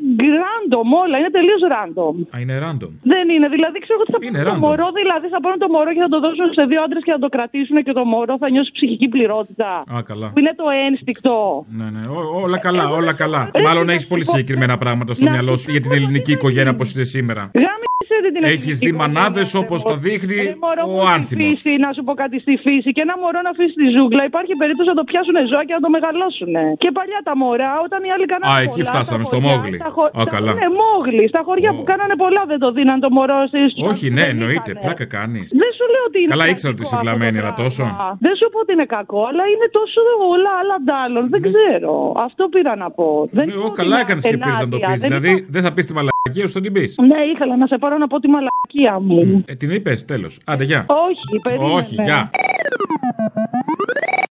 random όλα, είναι τελείως random. Α, είναι random. Δεν είναι, δηλαδή ξέρω ότι θα Είναι πάρουν το random. μωρό, δηλαδή θα πάρουν το μωρό και θα το δώσουν σε δύο άντρες και θα το κρατήσουν και το μωρό θα νιώσει ψυχική πληρότητα. Α, καλά. Που είναι το ένστικτο. Ναι, ναι. Ό- όλα καλά, όλα καλά. Μάλλον έχεις πολύ συγκεκριμένα πράγματα στο Να μυαλό σου για την ελληνική οικογένεια όπως είναι σήμερα. Γάμισε ρε την Έχεις ελληνική δει οικογένεια, μανάδες ρε όπως μωρό. το δείχνει Ρε μωρό μου, ο στη άνθιμο. φύση, να σου πω κάτι στη φύση. Και ένα μωρό να αφήσει τη ζούγκλα, υπάρχει περίπτωση να το πιάσουν ζώα και να το μεγαλώσουν. Και παλιά τα μωρά, όταν οι άλλοι κάνανε. Α, πολλά, εκεί στα φτάσαμε, στο χωριά, Μόγλι. στα χω- Α, στα- καλά. Ναι, Μόγλι. Στα χωριά που κάνανε πολλά δεν το δίναν το μωρό στις Όχι, ναι, εννοείται. Πλάκα κάνεις. Δεν σου λέω ότι είναι. Καλά κακό ήξερα δεν σου πω ότι είναι κακό, αλλά είναι τόσο όλα άλλα ντάλλον. Δεν ναι. ξέρω. Αυτό πήρα να πω. Εγώ καλά έκανες και πήρες να το πεις. Δηλαδή δεν θα πεις τη μαλακία σου, την πεις. Ναι, ήθελα να σε πάρω να πω τη μαλακία μου. Ε, την είπες, τέλος. Άντε, γεια. Όχι, περίμενε. Όχι, γεια.